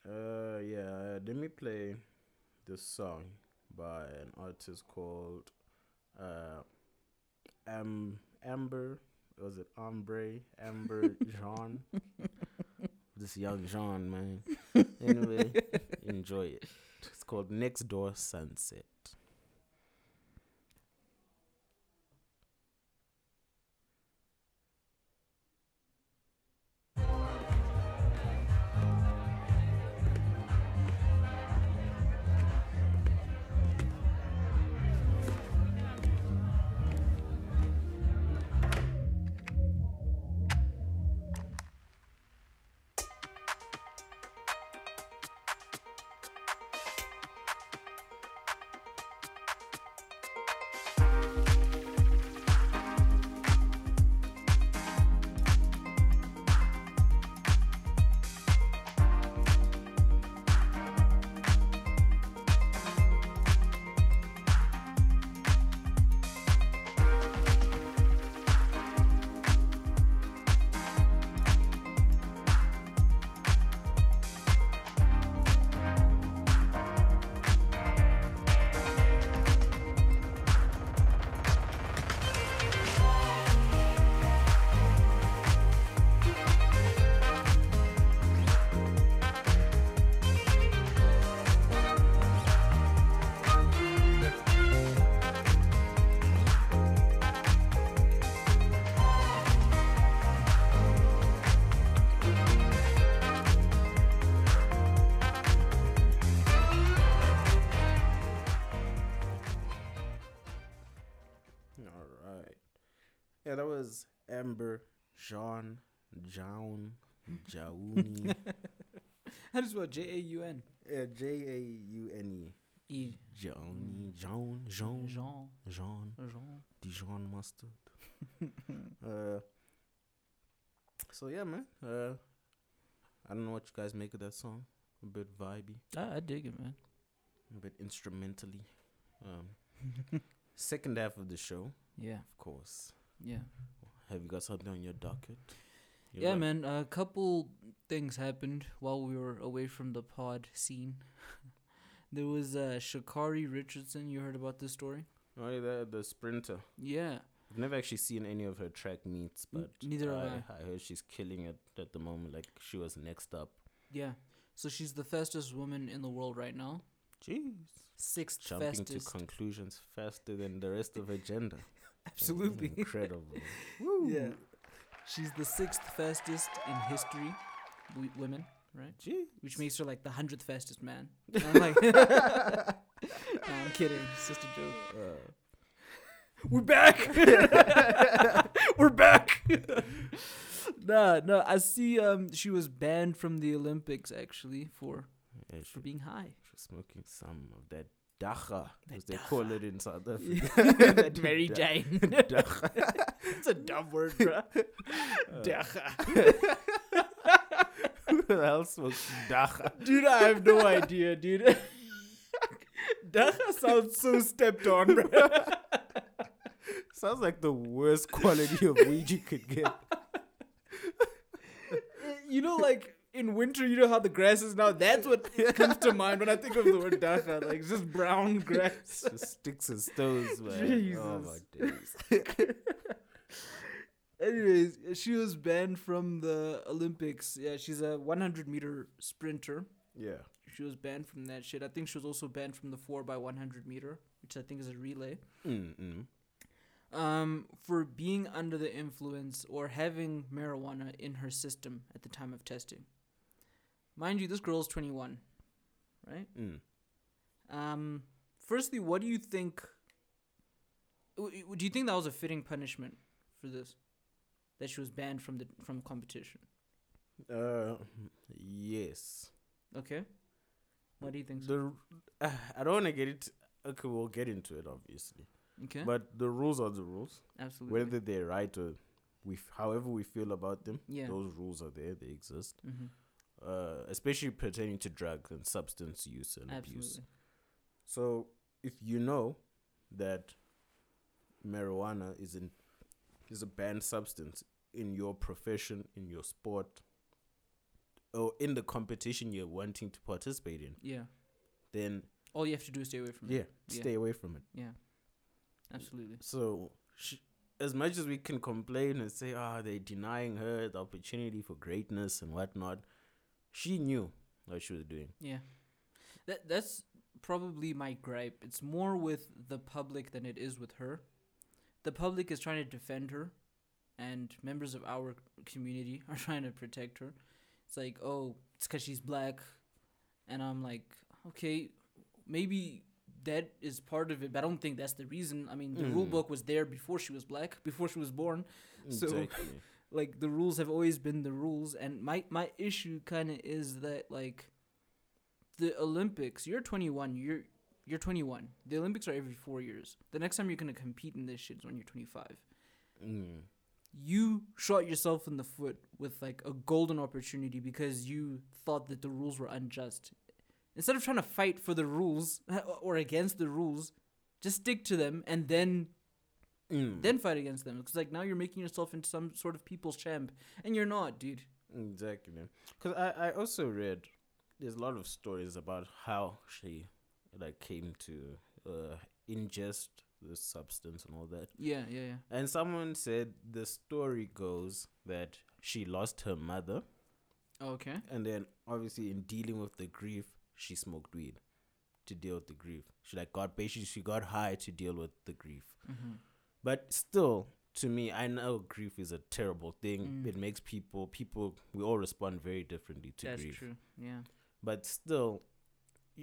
Uh, yeah. Let me play this song by an artist called uh, Am Amber. Was it Ombre, Amber [laughs] Jean. this young Jean, man. [laughs] Anyway, enjoy it. It's called Next Door Sunset. Was Amber Jean Jaun Jauni. how does [laughs] spell j-a-u-n yeah, J A U N E. e Johnny, John, Jean, jean Jean, jean Dijon mustard. [laughs] uh, so yeah, man. Uh, I don't know what you guys make of that song. A bit vibey, I, I dig it man a bit instrumentally. Um, [laughs] second half of the show, yeah of course. yeah Have you got something on your docket? You yeah like- man a couple things happened while we were away from the pod scene [laughs] there was uh Sha'Carri Richardson you heard about this story Oh, yeah, the, the sprinter. yeah I've never actually seen any of her track meets, N- but neither have I, I heard she's killing it at the moment. Like she was next up. yeah so she's the fastest woman in the world right now Jeez. sixth Jumping fastest to conclusions faster than the rest of her gender. Absolutely Incredible. [laughs] yeah she's the sixth fastest in history w- women right Gee. which makes her like the hundredth fastest man. [laughs] And I'm like, [laughs] no, I'm kidding. It's just a joke. Uh, We're back. We're back. nah, no. I see. Um, she was banned from the Olympics actually for yeah, for she, being high. she's smoking some of that dagga, as they call it in South [laughs] Africa. that [laughs] Mary Jane. [laughs] dagga. it's a dumb word, bro. Uh, Who else was dagga? Dude, I have no idea, dude. Dagga sounds so stepped on, bro. Sounds like the worst quality of weed you could get. you know, like in winter, you know how the grass is now. That's what comes to mind when I think of the word dagga. Like it's just brown [laughs] grass. Just sticks and stones, man. Oh my days. [laughs] [laughs] Anyways, she was banned from the Olympics. Yeah, she's a 100 meter sprinter. Yeah. She was banned from that shit. I think she was also banned from the 4 by 100 meter, which I think is a relay. Mm-mm. Um, for being under the influence or having marijuana in her system at the time of testing. Mind you, this girl's 21, right? Mm. Um, firstly, what do you think? Do you think that was a fitting punishment for this? That she was banned from the from competition. Uh, yes. Okay. What do you think? So? The uh, I don't want to get it. Okay, we'll get into it, obviously. Okay. But the rules are the rules. Absolutely. Whether they're right or we, however we feel about them, yeah. those rules are there. They exist. Mm-hmm. Uh, especially pertaining to drug and substance use and abuse. Absolutely. So if you know that marijuana is in is a banned substance in your profession, in your sport, or in the competition you're wanting to participate in, Yeah. then All you have to do is stay away from yeah, it. Yeah. stay away from it. Yeah. Absolutely. So sh- as much as we can complain and say, ah, they're denying her the opportunity for greatness and whatnot, she knew what she was doing. Yeah. That that's probably my gripe. It's more with the public than it is with her. The public is trying to defend her and members of our community [laughs] are trying to protect her. It's like, "Oh, it's cuz she's black." And I'm like, "Okay, maybe that is part of it, but I don't think that's the reason. I mean, the rule Mm. book was there before she was black, [laughs] before she was born. So- Exactly. Like the rules have always been the rules and my my issue kind of is that like the olympics you're 21 you're you're 21 the olympics are every 4 years. The next time you're going to compete in this shit is when you're 25 mm. you shot yourself in the foot with like a golden opportunity because you thought that the rules were unjust. Instead of trying to fight for the rules [laughs] or against the rules just stick to them and then Mm. then fight against them because like now you're making yourself into some sort of people's champ and you're not dude Exactly, man. Because I, I also read there's a lot of stories about how she like came to uh, ingest the substance and all that. yeah yeah yeah And someone said the story goes that she lost her mother, okay and then obviously in dealing with the grief, she smoked weed to deal with the grief. She like got basically she got high to deal with the grief. mm-hmm. But still, to me, I know grief is a terrible thing. Mm. It makes people people we all respond very differently to that's grief. That's true yeah But still,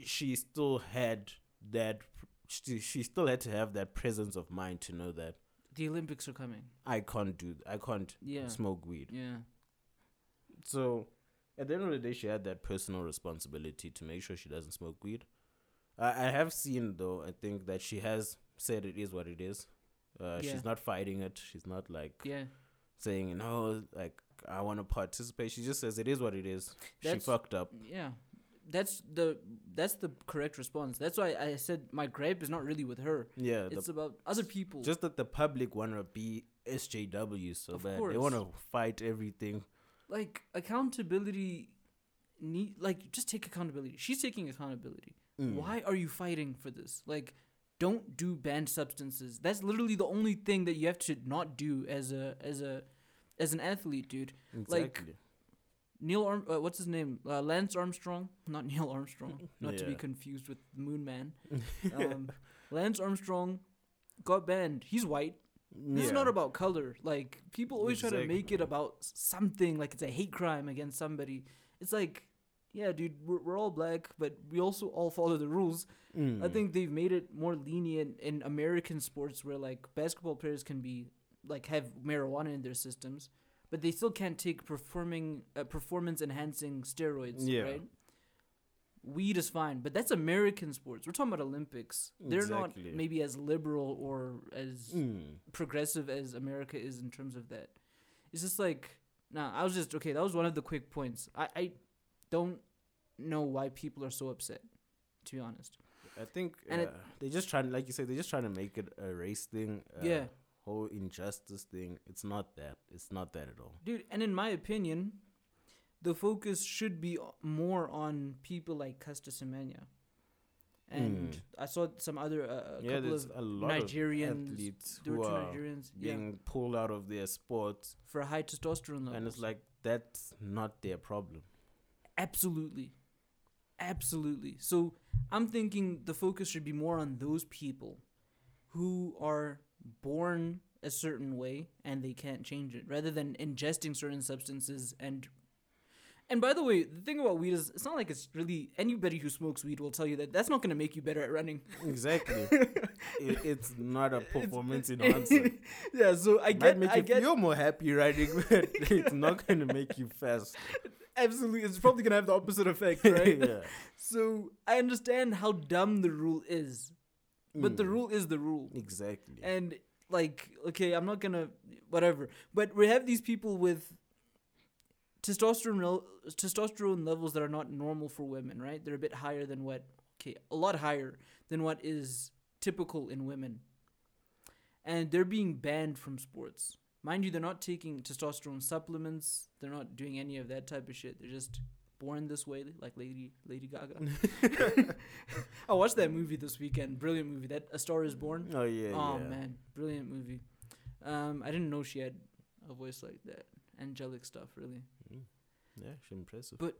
she still had that. She, she still had to have that presence of mind to know that the olympics are coming I can't do. I can't yeah smoke weed. yeah So, at the end of the day, she had that personal responsibility to make sure she doesn't smoke weed. I, I have seen though. I think that she has said it is what it is. Uh, Yeah. She's not fighting it. She's not like yeah saying no, like I want to participate. She just says it is what it is. she fucked up. yeah that's the that's the correct response that's why i said my gripe is not really with her Yeah, the, it's about other people just that the public want to be SJW so Of bad. They want to fight everything. like accountability need like just take accountability she's taking accountability Mm. why are you fighting for this like don't do banned substances. That's literally the only thing that you have to not do as a as a as an athlete dude. Like, Exactly. neil Arm- uh, what's his name? Uh, lance armstrong? Not [laughs] neil armstrong not to be confused with moon man. [laughs] Um, lance armstrong got banned. He's white. This is not about color. Like people always try to make it about something, like it's a hate crime against somebody. It's like, yeah, dude, we're, we're all black, but we also all follow the rules. I Mm. think they've made it more lenient in American sports where like basketball players can be like have marijuana in their systems, but they still can't take performing uh, performance enhancing steroids, Yeah. right? Weed is fine, but that's American sports. We're talking about Olympics. They're Exactly. not maybe as liberal or as Mm. progressive as America is in terms of that. It's just like, nah, I was just, okay, that was one of the quick points. I, I don't know why people are so upset, to be honest. I think And uh, it- they're just trying, like you said, they're just trying to make it a race thing. Uh, Yeah. Whole injustice thing. It's not that. It's not that at all. Dude, and in my opinion, the focus should be more on people like Caster Semenya. And Mm. I saw some other uh, a yeah, couple of a lot Nigerians, of athletes who are Nigerians, yeah, being pulled out of their sports, for high testosterone levels. and it's like that's not their problem. Absolutely. Absolutely. So I'm thinking the focus should be more on those people who are born a certain way and they can't change it rather than ingesting certain substances and and by the way, the thing about weed is it's not like it's really anybody who smokes weed will tell you that that's not going to make you better at running. Exactly. [laughs] it, it's not a performance enhancer. [laughs] yeah, so I Might get make I you get feel more happy riding, [laughs] but it's not going to make you fast. Absolutely it's probably to have the opposite effect, [laughs] right? yeah. So I understand how dumb the rule is, but the Mm, rule is the rule. Exactly. And like, okay, I'm not gonna whatever. But we have these people with testosterone rel- testosterone levels that are not normal for women, right? They're a bit higher than what okay, a lot higher than what is typical in women. And they're being banned from sports. Mind you, they're not taking testosterone supplements. They're not doing any of that type of shit. They're just born this way, like Lady Lady Gaga. [laughs] [laughs] I watched that movie this weekend. Brilliant movie. That A Star Is Born. oh yeah. oh yeah. man, brilliant movie. Um, I didn't know she had a voice like that. Angelic stuff, really. Mm. Yeah, she's impressive. But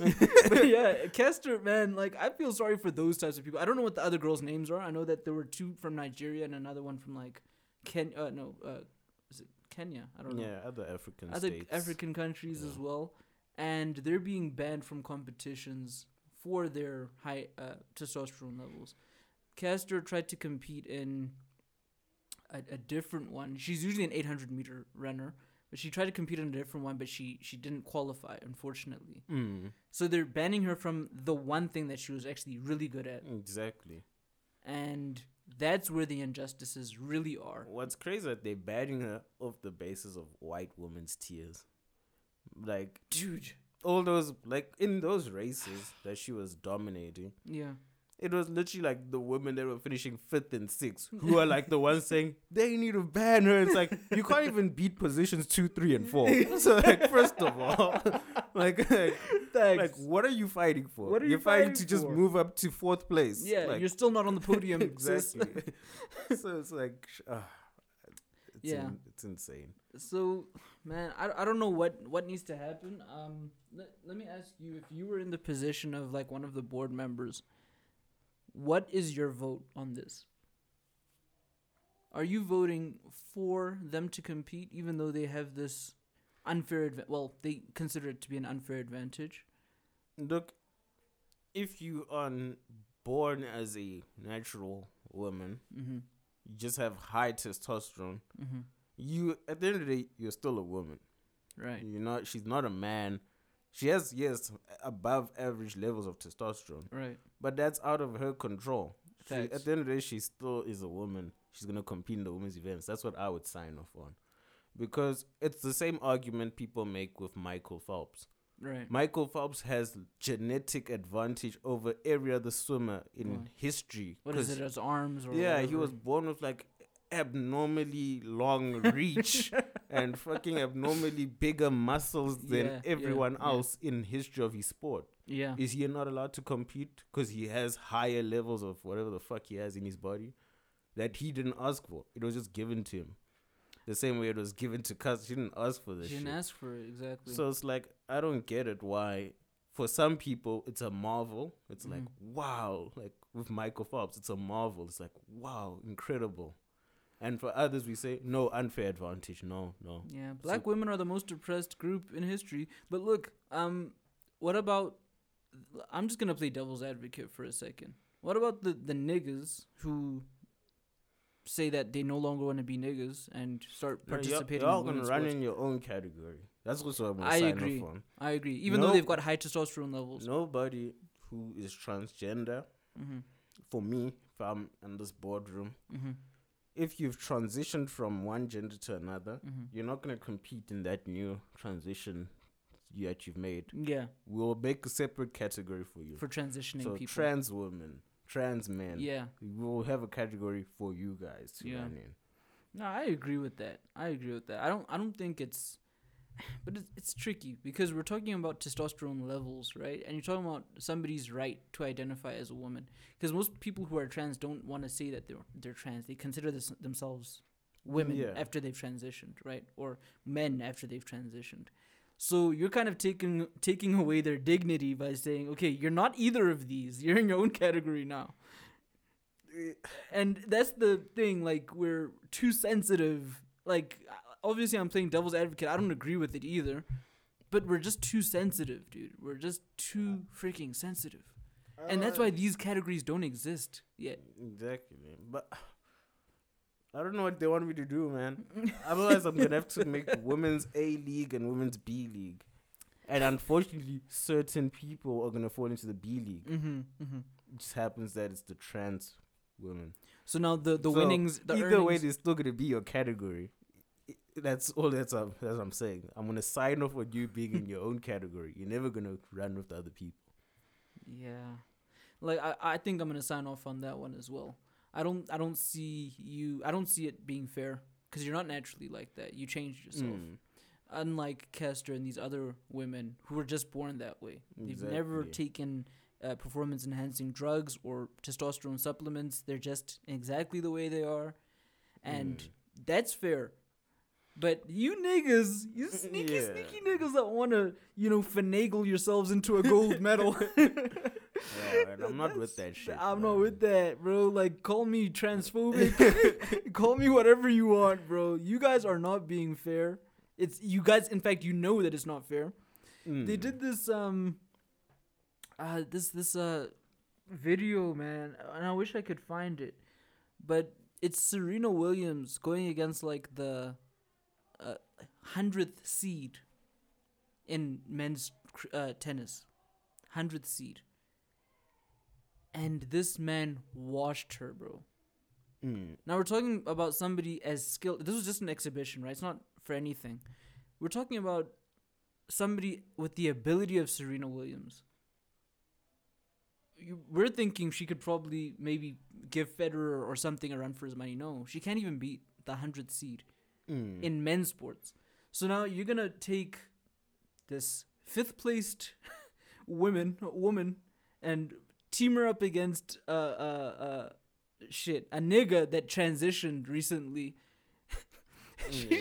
[laughs] but yeah, Caster, man, like I feel sorry for those types of people. I don't know what the other girls' names are. I know that there were two from Nigeria and another one from like Ken. Uh, no, uh, Kenya? I don't know. yeah, other African Other states. African countries as well, and they're being banned from competitions for their high uh, testosterone levels. Caster tried to compete in a, a different one. She's usually an 800 meter runner, but she tried to compete in a different one, but she she didn't qualify, unfortunately. Mm, So they're banning her from the one thing that she was actually really good at, exactly. and that's where the injustices really are. What's crazy that they're banning her off the basis of white women's tears. Like Dude, all those like in those races that she was dominating, yeah, it was literally like the women that were finishing fifth and sixth who are like the ones saying they need to ban her. It's like you can't even beat positions two, three, and four. [laughs] So like first of all, [laughs] like like, like what are you fighting for? What are you You're fighting, fighting to just for? move up to fourth place. yeah, like, you're still not on the podium. [laughs] exactly. so it's like, uh, it's Yeah. in- it's insane. So, man, I, I don't know what what needs to happen. Um, let, let me ask you if you were in the position of like one of the board members, what is your vote on this? Are you voting for them to compete even though they have this unfair adva- well, they consider it to be an unfair advantage? Look, if you are born as a natural woman, Mhm. you just have high testosterone. Mhm. You at the end of the day, you're still a woman. Right. You're not. She's not a man. She has yes above average levels of testosterone, Right. but that's out of her control. She, at the end of the day, she still is a woman. She's gonna compete in the women's events. That's what I would sign off on, because it's the same argument people make with Michael Phelps. Right. Michael Phelps has genetic advantage over every other swimmer in history. What is it? His arms or Yeah, he was born with like abnormally long reach [laughs] and fucking abnormally bigger muscles than Yeah, yeah, everyone yeah. else in history of his sport. Yeah. Is he not allowed to compete because he has higher levels of whatever the fuck he has in his body that he didn't ask for? It was just given to him. The same way it was given to Cuz. He didn't ask for this She shit. didn't ask for it exactly. So it's like I don't get it why for some people it's a marvel. It's like Mhm. wow, like with Michael Phelps, it's a marvel. It's like wow, incredible. And for others we say no unfair advantage. No, no. Yeah, black women are the most oppressed group in history. But look, um, what about? I'm just gonna play devil's advocate for a second. What about the the niggas who say that they no longer want to be niggas and start No, you're- participating? You're all in gonna run sports? in your own category. That's what I'm gonna I sign agree. off on. I agree. Even though they've got high testosterone levels. Nobody who is transgender, Mm-hmm. for me, if I'm in this boardroom, Mm-hmm. If you've transitioned from one gender to another, Mm-hmm. you're not gonna compete in that new transition that you've made. Yeah, We'll make a separate category for you. for transitioning so people. trans women, trans men. Yeah. We'll have a category for you guys to Yeah. run in. No, I agree with that. I agree with that. I don't. I don't think it's, but it's, it's tricky because we're talking about testosterone levels, right? And you're talking about somebody's right to identify as a woman. Because most people who are trans don't want to say that they're they're trans. They consider this, themselves women Yeah. after they've transitioned, right? Or men after they've transitioned. So you're kind of taking taking away their dignity by saying, okay, you're not either of these. You're in your own category now eh. and that's the thing like we're too sensitive like obviously i'm playing devil's advocate i don't agree with it either but we're just too sensitive dude we're just too freaking sensitive and that's why these categories don't exist yet Exactly. But [sighs] I don't know what they want me to do, man. [laughs] Otherwise, I'm gonna have to make women's A league and women's B league, and unfortunately, certain people are gonna fall into the B league. mm-hmm, mm-hmm. It just happens that it's the trans women. so now the the So, winnings the Either way, earnings- there's still gonna be your category. That's all. That's um, that's what I'm saying. I'm gonna sign off on you being in your own category. You're never gonna run with the other people. Yeah. Like I, I think I'm gonna sign off on that one as well. I don't I don't see you I don't see it being fair because you're not naturally like that. You changed yourself. Mm, Unlike Caster and these other women who were just born that way. They've never taken uh, performance enhancing drugs or testosterone supplements. They're just exactly the way they are. And Mm. that's fair. But you niggas, you [laughs] sneaky, Yeah. sneaky niggas that want to, you know, finagle yourselves into a gold [laughs] medal. Yeah, I'm not with that shit. I'm not with that, bro. Like, call me transphobic. [laughs] call me whatever you want, bro. You guys are not being fair. It's you guys. In fact, you know that it's not fair. They Mm. did this um, uh, this this uh, video, man, and I wish I could find it, but it's Serena Williams going against like the uh, hundredth seed in men's uh, tennis, hundredth seed, and this man washed her, bro. Mm. Now we're talking about somebody as skilled. This was just an exhibition, right? It's not for anything. We're talking about somebody with the ability of Serena Williams. You, we're thinking she could probably maybe give Federer or something a run for his money. No, she can't even beat the hundredth seed Mm. in men's sports. So now you're gonna take this fifth placed [laughs] woman woman and team her up against uh uh uh shit a nigga that transitioned recently. [laughs] Yeah.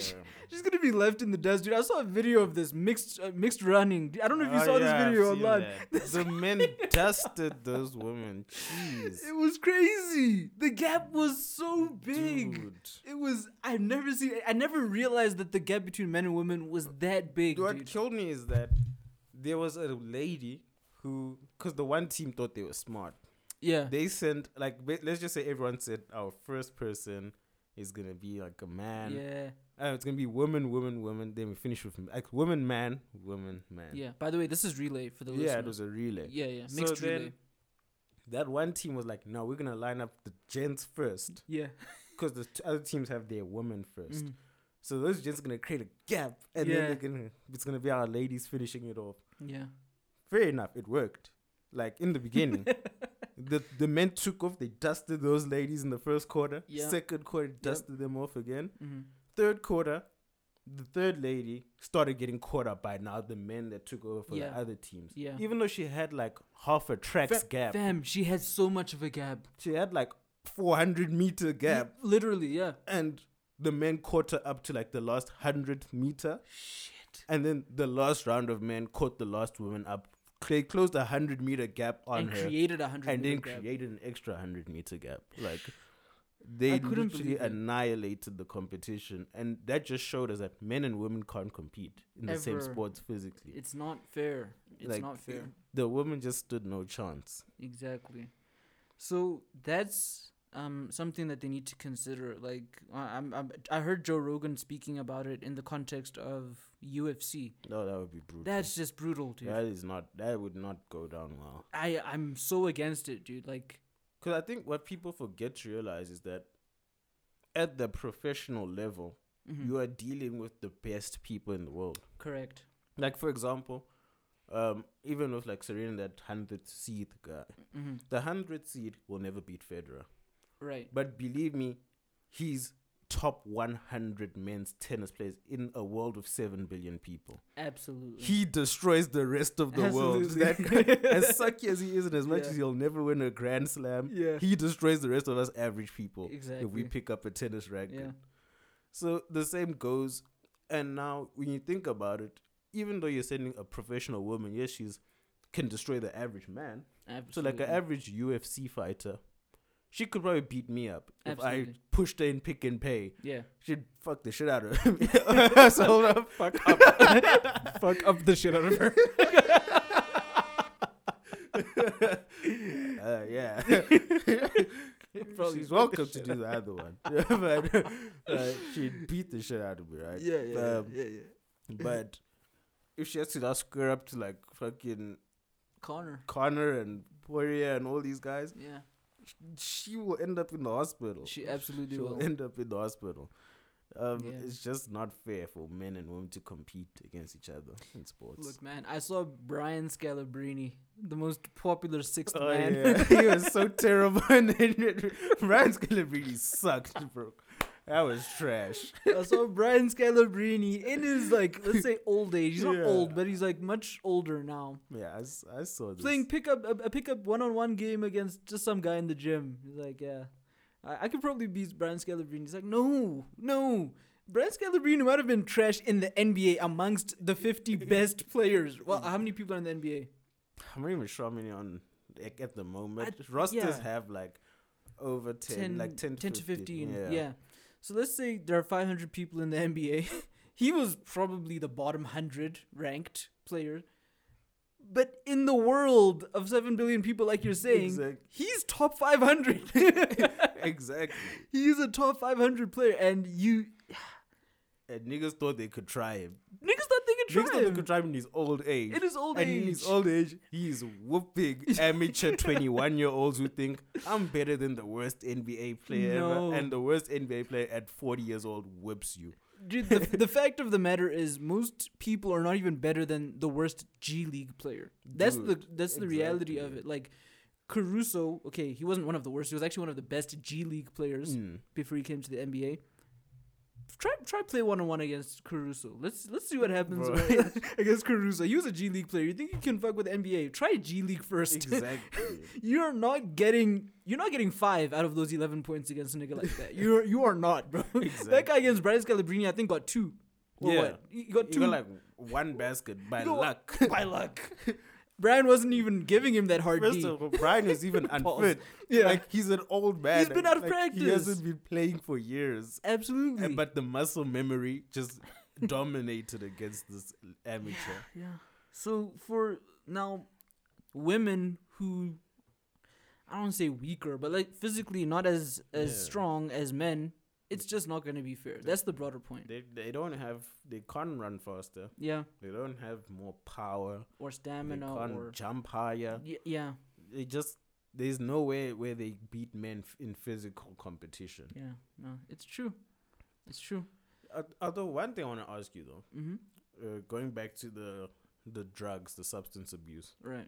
She's gonna be left in the dust, dude. I saw a video of this mixed uh, mixed running. I don't know if you Oh, saw yeah, this video online. that. [laughs] The [laughs] men dusted those women. Jeez. It was crazy. The gap was so big. Dude. It was. I've never seen. I never realized that the gap between men and women was that big, What dude. killed me is that there was a lady who, because the one team thought they were smart, Yeah. they sent, like, let's just say everyone said our first person is going to be like a man. yeah. Uh, it's to be woman, woman, woman. Then we finish with like woman, man, woman, man. Yeah. By the way, this is relay for the Yeah, it was a relay. Yeah, yeah. So Mixed then- That one team was like, no, we're to line up the gents first Yeah. [laughs] because the t- other teams have their women 1st Mhm. So those gents are gonna create a gap, and Yeah. then they're gonna it's gonna be our ladies finishing it off. Yeah. Fair enough, it worked. Like in the beginning, [laughs] the the men took off. They dusted those ladies in the first quarter. Yeah. Second quarter, dusted them off again. hmm Third quarter, the third lady started getting caught up by now the men that took over for Yeah. the other teams. Yeah. Even though she had like half a track's gap, Fam, she had so much of a gap. she had like 400 meter gap, Li- Literally, yeah. and the men caught her up to like the last 100 meter. Shit. And then the last round of men caught the last woman up. They closed a 100 meter gap on and her created a hundred. and then gap. created an extra 100 meter gap. Like, they couldn't literally annihilated the competition. And that just showed us that men and women can't compete in the same sports physically. It's not fair. It's Like, not fair. The women just stood no chance. Exactly. So that's um something that they need to consider. Like I- I'm, I'm I heard Joe Rogan speaking about it in the context of UFC. No, that would be brutal. That's just brutal, dude. that is not, that would not go down well. I I'm so against it, dude. Like Because I think what people forget to realize is that at the professional level, mhm, you are dealing with the best people in the world. correct. Like for example, Um, even with like Serena, that hundred seed guy, hmm the hundred seed will never beat Federer. Right. But believe me, he's top 100 men's tennis players in a world of 7 billion people. Absolutely. He destroys the rest of the world. That as [laughs] sucky as he is, and as much Yeah. as he'll never win a Grand Slam, yeah. he destroys the rest of us average people Exactly. if we pick up a tennis racket. yeah. So the same goes. And now, when you think about it, even though you're sending a professional woman, yes, she's can destroy the average man. Absolutely. So like an average UFC fighter, she could probably beat me up if I Absolutely. pushed her in Pick n Pay. Yeah. She'd fuck the shit out of me. [laughs] so up. [laughs] Fuck up. [laughs] Fuck up the shit out of her. Uh, yeah. Probably She's welcome to do the other one. but uh, she'd beat the shit out of me, right? Yeah, yeah, Um, yeah, yeah. But if she has to ask her up to like fucking Connor. Connor and Poirier and all these guys, Yeah. She will end up in the hospital. She absolutely She'll will. end up in the hospital. Um, Yeah. It's just not fair for men and women to compete against each other in sports. Look, man, I saw Brian Scalabrine, the most popular sixth Oh, man. yeah. [laughs] he was so [laughs] terrible. [laughs] And then Ryan Scalabrine sucked, bro. That was trash. [laughs] I saw Brian Scalabrine in his like, let's say old age. He's not Yeah. old, but he's like much older now. Yeah, I saw this. Playing pickup a, a pickup one on one game against just some guy in the gym. He's like, yeah, I, I could probably beat Brian Scalabrine. He's like, no, no. Brian Scalabrine might have been trash in the NBA amongst the 50 [laughs] best players. Well, how many people are in the NBA? I'm not even sure how many on like, at the moment. I- Rosters yeah. have like over 10, 10, like 10 to 10 to 15. 15. Yeah. So let's say there are 500 people in the NBA. [laughs] he was probably the bottom 100 ranked player. But in the world of 7 billion people, like you're saying, Exact- he's top 500. [laughs] exactly. he's a top 500 player. And you. And niggas thought they could try him. Niggas thought they could Niggas try thought they him. could try him in his old age. in his old and age. in his old age, he's whooping [laughs] amateur 21 year olds who think I'm better than the worst NBA player No. ever. And the worst NBA player at 40 years old whips you. Dude, the, [laughs] the fact of the matter is, most people are not even better than the worst G League player. That's the Dude, that's the reality of it. Like Caruso, okay, he wasn't one of the worst. He was actually one of the best G League players Mm. before he came to the NBA. Try try play one on one against Caruso. Let's let's see what happens [laughs] [laughs] against Caruso. He was a G League player. You think you can fuck with NBA? Try G League first. Exactly. [laughs] you're not getting you're not getting five out of those eleven points against a nigga like that. You're you are not, bro. Exactly. That guy against Brian Scalabrine, I think got two. Or Yeah. what? He got you two got like one basket by got- luck. by luck. Brian wasn't even giving him that hard First D. of all, Brian is even [laughs] unfit. Yeah. Like he's an old man. He's been out of Like, He hasn't been playing for years. Absolutely. And, but the muscle memory just [laughs] dominated against this amateur. yeah. So for now, women who I don't say weaker, but like physically not as as Yeah. strong as men, it's just not gonna be fair. That's the broader point. They they don't have they can't run faster. Yeah. They don't have more power. Or They stamina can't or jump higher. Y- yeah. They just there's no way where they beat men f- in physical competition. Yeah. No, it's true. It's true. Uh, although one thing I want to ask you though, Mm-hmm. uh, going back to the the drugs, the substance abuse, Right.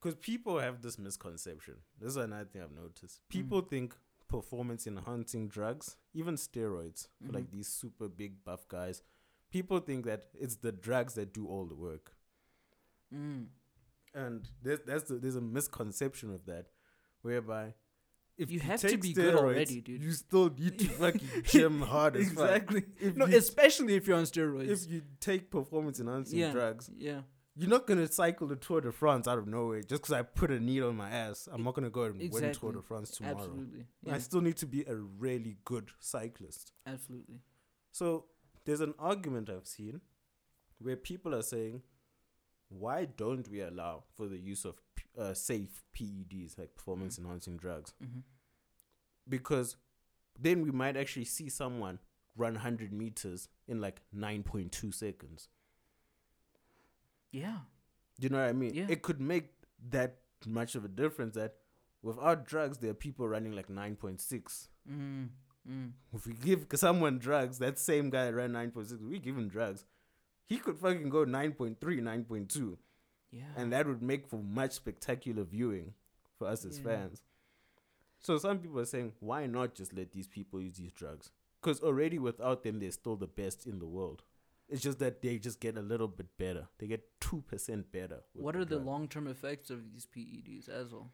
because people have this misconception. This is another thing I've noticed. Mm. People think performance enhancing drugs, even steroids, for Mhm. like these super big buff guys, people think that it's the drugs that do all the work. Mm. And there's that's the, there's a misconception of that, whereby if You you, have to be good already, dude. You still need to [laughs] fucking gym hard as fuck. exactly. If No, you, especially if you're on steroids. if you take performance enhancing yeah. drugs, Yeah. You're not gonna cycle the Tour de France out of nowhere just because I put a needle in my ass. I'm not gonna go and win Tour de France tomorrow. Absolutely. I still need to be a really good cyclist. Absolutely. So there's an argument I've seen where people are saying, why don't we allow for the use of uh, safe PEDs like performance enhancing drugs? Mm-hmm. Because then we might actually see someone run 100 meters in like 9.2 seconds. Yeah. Do you know what I mean? Yeah. It could make that much of a difference that without drugs, there are people running like 9.6. Mm. Mm. If we give someone drugs, that same guy that ran 9.6, we give him drugs, he could fucking go 9.3, 9.2. Yeah. and that would make for much spectacular viewing for us as Yeah. fans. So some people are saying, why not just let these people use these drugs? Because already without them, they're still the best in the world. It's just that they just get a little bit better. They get two percent better. what are the long term effects of these PEDs as well?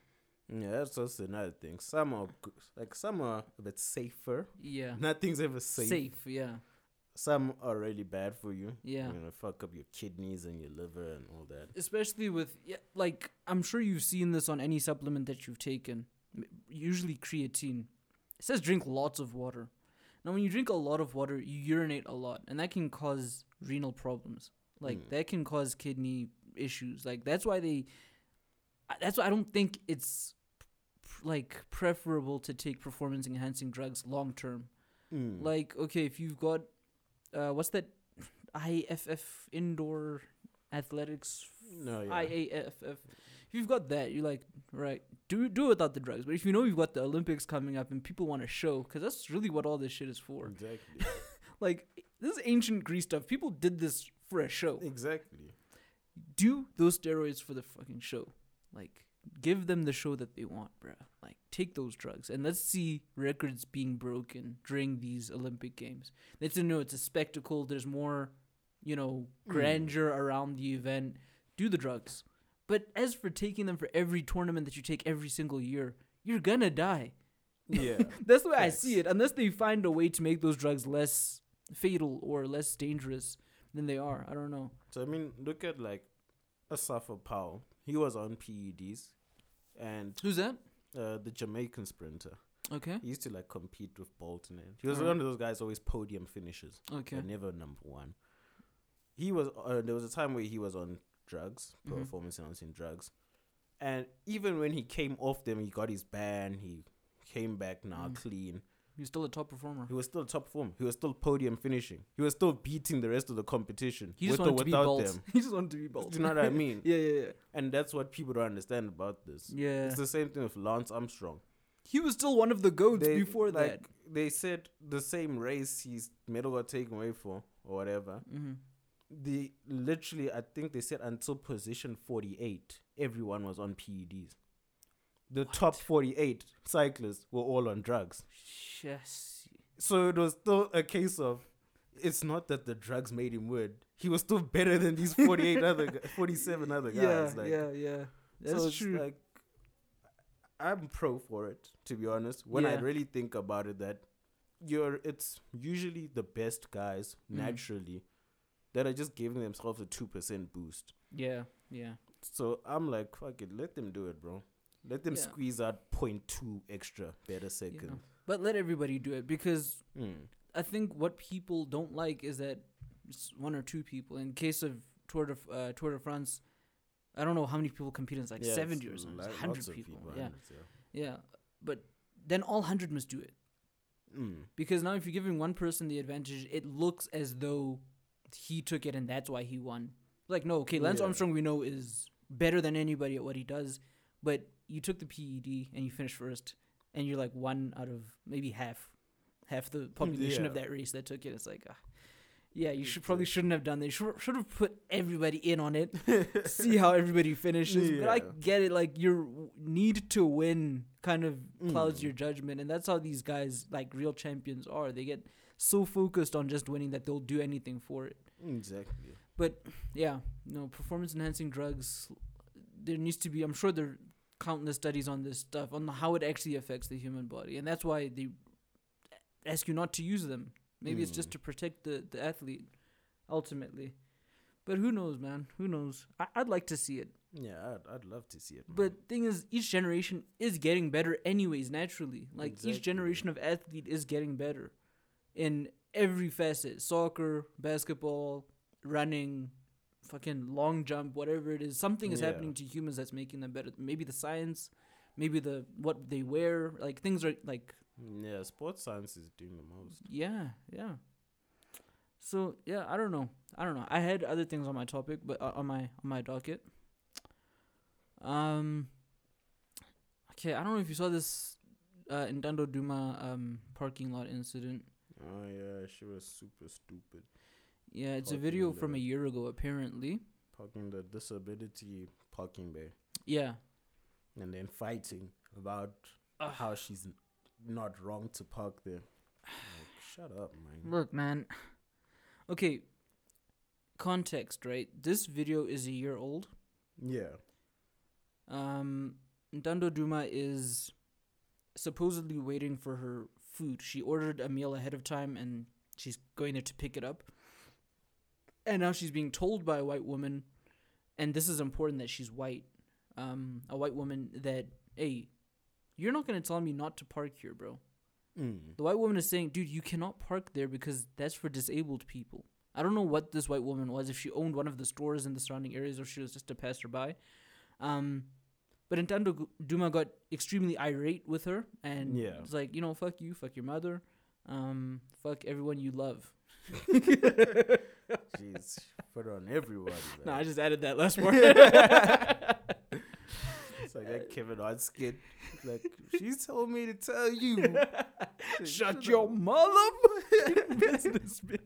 Yeah, that's also another thing. Some are like some are a bit safer. Yeah. [laughs] Nothing's ever safe. Safe. Yeah. Some are really bad for you. Yeah. You're gonna fuck up your kidneys and your liver and all that. especially with yeah, like I'm sure you've seen this on any supplement that you've taken. Usually creatine. It says drink lots of water. Now when you drink a lot of water, you urinate a lot, and that can cause renal problems. Like Mm. that can cause kidney issues. Like that's why they. That's why I don't think it's like preferable to take performance enhancing drugs long term. Mm. Like okay, if you've got, uh, what's that, IFF indoor athletics no, yeah. IAFF. You've got that, you're like, right, do do it without the drugs. But if you know you've got the Olympics coming up and people want to show, because that's really what all this shit is for. exactly. [laughs] Like, this is ancient Greece stuff. People did this for a show. exactly. Do those steroids for the fucking show. Like, give them the show that they want, bruh. Like, take those drugs and let's see records being broken during these Olympic Games. Let's know it's a spectacle. There's more, you know, Mm. grandeur around the event. Do the drugs. But as for taking them for every tournament that you take every single year, you're gonna die. Yeah. [laughs] That's the way I see it. Unless they find a way to make those drugs less fatal or less dangerous than they are. I don't know. so I mean, look at like Asafa Powell. He was on PEDs, and Who's that? uh, the Jamaican sprinter. Okay. He used to like compete with Bolton. And he was one of those guys always podium finishers. Okay. never number one. He was. Uh, there was a time where he was on drugs, Mhm. performance enhancing drugs, and even when he came off them, he got his ban. He came back now Mm. clean. He's still a top performer. He was still a top form. He was still podium finishing. He was still beating the rest of the competition He just with or wanted to be them. [laughs] He just wanted to be bald. Do you know what I mean? [laughs] yeah, yeah, yeah. And that's what people don't understand about this. Yeah. It's the same thing with Lance Armstrong. He was still one of the goats They- before that. They said the same race his medal got taken away for or whatever. Mm-hmm. The literally I think they said until position 48 everyone was on PEDs. The top 48 cyclists were all on drugs. Yes. So it was still a case of it's not that the drugs made him win. He was still better than these 48 other [laughs] 47 other guys Yeah, like yeah, yeah. That's so true. like I'm pro for it to be honest. When I really think about it that you're it's usually the best guys Mm. naturally that are just giving themselves a 2% boost. yeah, yeah. So I'm like, fuck it, let them do it, bro. Let them Yeah. squeeze out 0.2 extra better yeah. second. But let everybody do it because Mm. I think what people don't like is that one or two people. In case of Tour de uh, Tour de France, I don't know how many people compete. It's like Yeah, seventy or something. li- It's hundred people. people, Yeah, hundreds, yeah. yeah. But then all hundred must do it Mm. because now if you're giving one person the advantage, it looks as though he took it and that's why he won. Like no, okay, Lance Yeah. Armstrong we know is better than anybody at what he does, but you took the PED and you finished first, and you're like one out of maybe half, half the population of that race that took it. It's like, ah, yeah, you should probably shouldn't have done that. You should should have put everybody in on it, [laughs] see how everybody finishes. But I get it, like your need to win kind of clouds Mm. your judgment, and that's how these guys, like real champions, are. They get so focused on just winning that they'll do anything for it. Exactly. But yeah, no performance enhancing drugs. There needs to be. I'm sure there are countless studies on this stuff on how it actually affects the human body, and that's why they ask you not to use them. Maybe it's just Mm. to protect the the athlete, ultimately. But who knows, man? Who knows? I, I'd like to see it. Yeah, I'd, I'd love to see it. man. But thing is, each generation is getting better, anyways. Naturally, like Exactly. each generation of athlete is getting better in every facet: soccer, basketball, running, fucking long jump, whatever it is. Something is Yeah. happening to humans that's making them better. Maybe the science, maybe the what they wear. Like things are like yeah, sports science is doing the most. yeah, yeah. So yeah, I don't know. I don't know. I had other things on my topic, but uh, on my on my docket. Um. Okay, I don't know if you saw this uh, Ntando Duma um parking lot incident. Oh yeah, she was super stupid. Yeah, it's a video from a year ago apparently. parking the disability parking bay, Yeah. and then fighting about Ugh. how she's not wrong to park there. Like, shut up, man. Look, man. Okay. Context, right? This video is a year old. Yeah. Um, Ntando Duma is supposedly waiting for her food. She ordered a meal ahead of time and she's going there to pick it up. And now she's being told by a white woman, and this is important that she's white, um, a white woman that, hey, you're not going to tell me not to park here, bro. Mm. The white woman is saying, dude, you cannot park there because that's for disabled people. I don't know what this white woman was, if she owned one of the stores in the surrounding areas or she was just a passerby. Um, but Ntando Duma got extremely irate with her and Yeah. it's like, you know, fuck you, fuck your mother, um, fuck everyone you love. [laughs] Jeez, put on everybody. No, [laughs] man. I just added that last [laughs] part. It's like that Kevin Hart skit. Like she told me to tell you. Shut your mother business, bitch.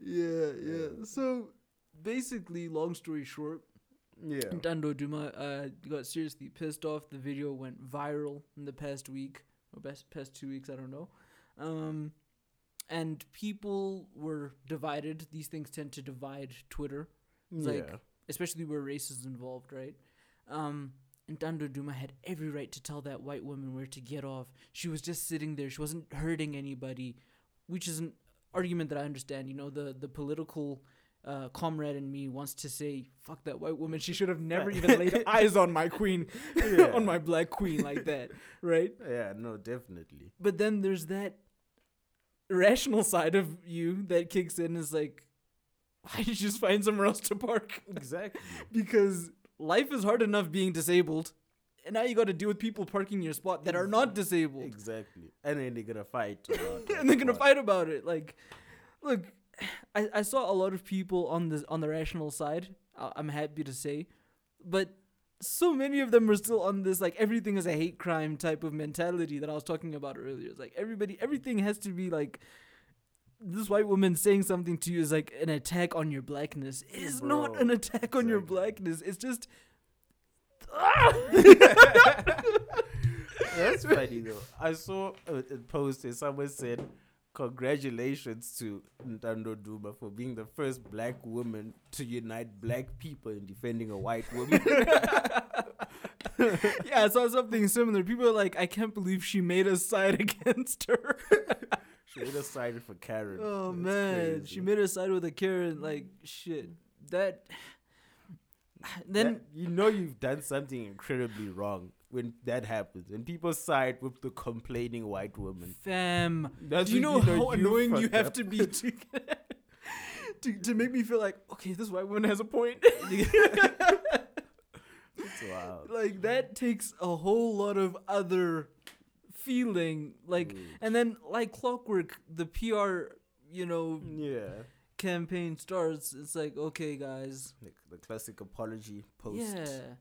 yeah, yeah. So basically, long story short, Yeah. Ntando Duma uh, got seriously pissed off. The video went viral in the past week or best past two weeks. I don't know. Um, and people were divided. These things tend to divide Twitter, It's yeah. like- especially where race is involved, right? Um, and Ntando Duma had every right to tell that white woman where to get off. She was just sitting there. She wasn't hurting anybody, which is an argument that I understand. You know, the the political uh, comrade in me wants to say, "Fuck that white woman. She should have [laughs] never even laid [laughs] eyes on my queen, Yeah. [laughs] on my black queen like that, right?" yeah, no, definitely. But then there's that rational side of you that kicks in. Is like, why did you just find somewhere else to park? Exactly. because life is hard enough being disabled and now you got to deal with people parking your spot that are not disabled exactly. And then they're gonna fight. about and they're gonna fight about it like look I, I saw a lot of people on the on the rational side i'm happy to say but so many of them were still on this like everything is a hate crime type of mentality that i was talking about earlier it's like everybody everything has to be like this white woman saying something to you is like an attack on your blackness. It is not an attack on your blackness. It's just [laughs] [laughs] That's funny though. I saw a, a post and someone said, "Congratulations to Ntando Duma for being the first black woman to unite black people in defending a white woman." [laughs] yeah, I saw something similar. People are like, I can't believe she made us side [laughs] against her. she made us side for Karen. oh That's man, crazy. she made us side with a Karen. Like shit. That. [sighs] Then That- you know you've done something incredibly wrong when that happens. and people side with the complaining white woman. fam, That's do you know when how annoying you have up. to be to, [laughs] to to make me feel like okay, this white woman has a point. [laughs] Like that takes a whole lot of other feeling. Like Mm. and then like clockwork, the PR, you know, yeah, campaign starts. It's like okay, guys, like the classic apology post. Yeah.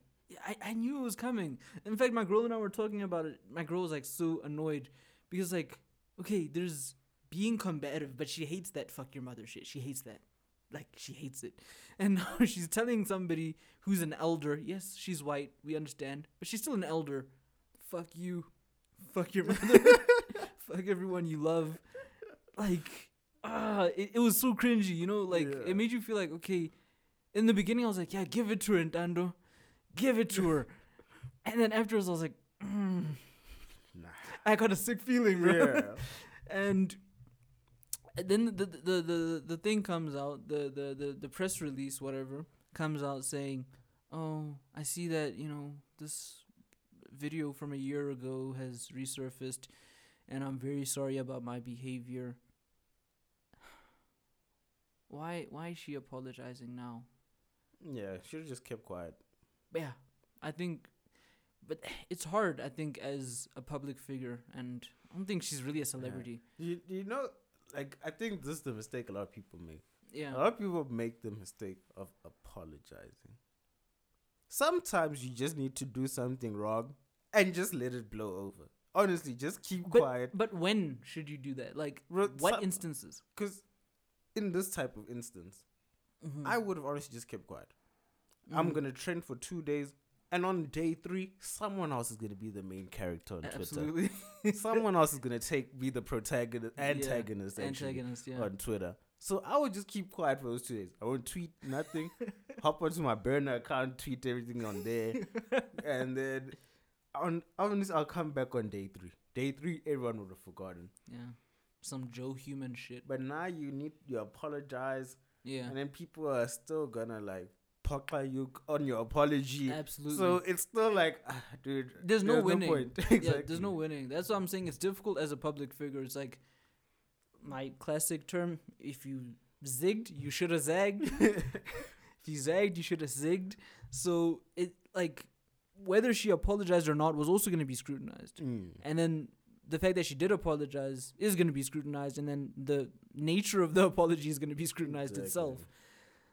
I, I knew it was coming. In fact, my girl and I were talking about it. My girl was like so annoyed because like, okay, there's being combative, but she hates that fuck your mother shit. She hates that. Like she hates it. [laughs] And now [laughs] she's telling somebody who's an elder, yes, she's white, we understand, but she's still an elder. Fuck you. Fuck your mother. [laughs] fuck everyone you love. Like ah, it, it was so cringy, you know, like Yeah. it made you feel like, okay, in the beginning I was like, yeah, give it to her, Ntando. Give it to her. and then afterwards I was like, mm, Nah. I got a sick feeling, bro. Yeah. [laughs] And then the, the the the thing comes out, the, the the the press release, whatever, comes out saying, "Oh, I see that you know this video from a year ago has resurfaced, and I'm very sorry about my behavior." [sighs] Why why is she apologizing now? Yeah, should have just kept quiet. But yeah, I think, but it's hard. I think as a public figure, and I don't think she's really a celebrity. You you know, like I think this is the mistake a lot of people make. Yeah, A lot of people make the mistake of apologizing. Sometimes you just need to do something wrong and just let it blow over. Honestly, just keep but quiet. but when should you do that? Like Bro, what some- instances? Because in this type of instance, Mhm. I would have honestly just kept quiet. I'm Mhm. gonna trend for two days, and on day three, someone else is gonna be the main character on Twitter. absolutely [laughs] someone else is gonna take be the protagonist, Yeah, antagonist, actually, antagonist. Yeah. on Twitter. So I would just keep quiet for those two days. I won't tweet nothing. [laughs] Hop onto my burner account, tweet everything on there, [laughs] and then on honestly, I'll come back on day three. Day three, everyone would have forgotten. yeah. Some Joe Human shit. But now you need you apologize, Yeah. and then people are still gonna like poker you on your apology. Absolutely. So it's still like, ah, dude. There's no winning. point. [laughs] Yeah, there's no winning. That's what I'm saying. It's difficult as a public figure. It's like my classic term: if you zigged, you should have zagged. [laughs] if you zagged, you should have zigged. So it like whether she apologized or not was also going to be scrutinized. Mm. And then the fact that she did apologize is going to be scrutinized, and then the nature of the [laughs] apology is going to be scrutinized itself.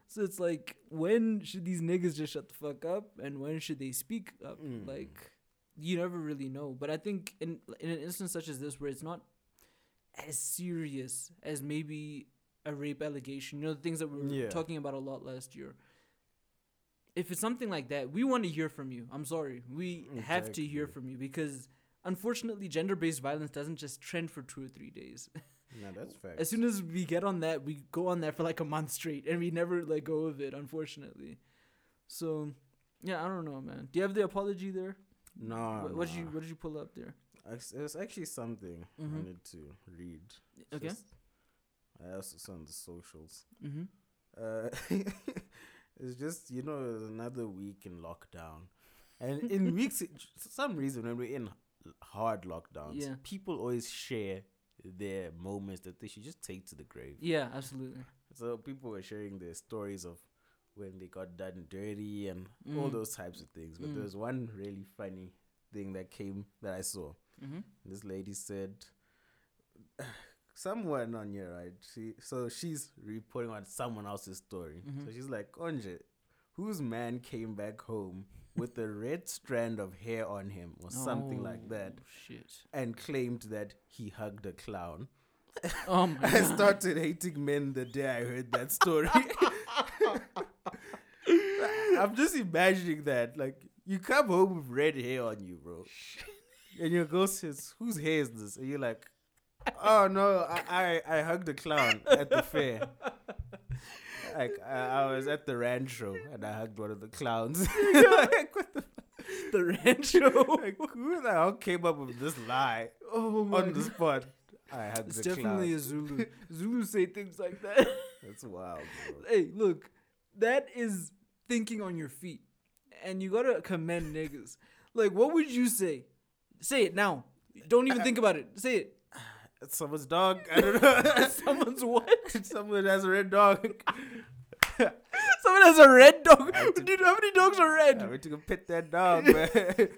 Exactly. So it's like, when should these niggas just shut the fuck up, and when should they speak up? Mm. Like, you never really know. But I think in in an instance such as this, where it's not as serious as maybe a rape allegation, you know, the things that we were Yeah. talking about a lot last year. If it's something like that, we want to hear from you. I'm sorry, we have to hear from you because unfortunately, gender-based violence doesn't just trend for two or three days. [laughs] No, that's fact. As soon as we get on that, we go on that for like a month straight, and we never let go of it. Unfortunately, so yeah, I don't know, man. Do you have the apology there? no, what, what did you. What did you pull up there? Ac- It was actually something I Mhm. wanted to read. Okay. Just- I also saw on the socials. Mm-hmm. Uh, [laughs] it's just you know another week in lockdown, and in weeks [laughs] for some reason when we're in hard lockdowns, Yeah. people always share their moments that they should just take to the grave. Yeah, absolutely. So people were sharing their stories of when they got done dirty and all Mm. those types of things. But Mm. there was one really funny thing that came that I saw. Mm-hmm. This lady said, [sighs] someone on here, right? She so she's reporting on someone else's story. Mhm. So she's like, Onje, whose man came back home with a red strand of hair on him or something like oh, that, Oh, Shit. and claimed that he hugged a clown. Oh my [laughs] I god. started hating men the day I heard that story. [laughs] I'm just imagining that. Like, you come home with red hair on you, bro. And your girl says, Whose hair is this? And you're like, Oh no, I, I, I hugged a clown at the fair. Like, I, I was at the Rand Show and I hugged one of the clowns. [laughs] [laughs] like, what the, the Rand Show. like, who the hell came up with this lie oh my on the spot? I hugged It's the definitely clown. a Zulu. [laughs] Zulu say things like that. That's wild, bro. hey, look, that is thinking on your feet, and you gotta commend niggas. Like, what would you say? Say it now. Don't even think about it. Say it. It's [sighs] someone's dog. I don't know. Someone's what? Someone has a red dog. [laughs] Someone has a red dog. Dude, how many dogs are red? I went to go pet that dog, man. [laughs]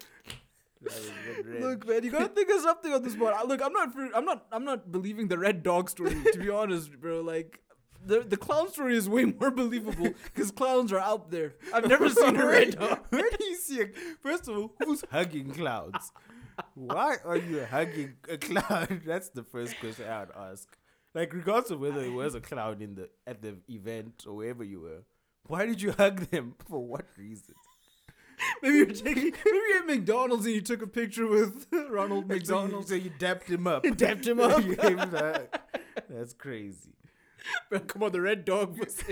That was red, red. Look, man, you gotta think of something on this spot. Look, I'm not, I'm not, I'm not believing the red dog story. To be honest, bro, like. The, the clown story is way more believable because clowns are out there. I've never seen a red [laughs] dog. Where do you see a First of all, who's hugging clowns? Why are you hugging a clown? That's the first question I would ask. Like, regardless of whether it was a clown in the at the event or wherever you were, why did you [laughs] hug them? For what reason? [laughs] Maybe you're taking, maybe you're at McDonald's and you took a picture with [laughs] Ronald Like, so you, McDonald. so you dapped him up. Dapped him up. Him the- That's crazy. Come on, the red dog was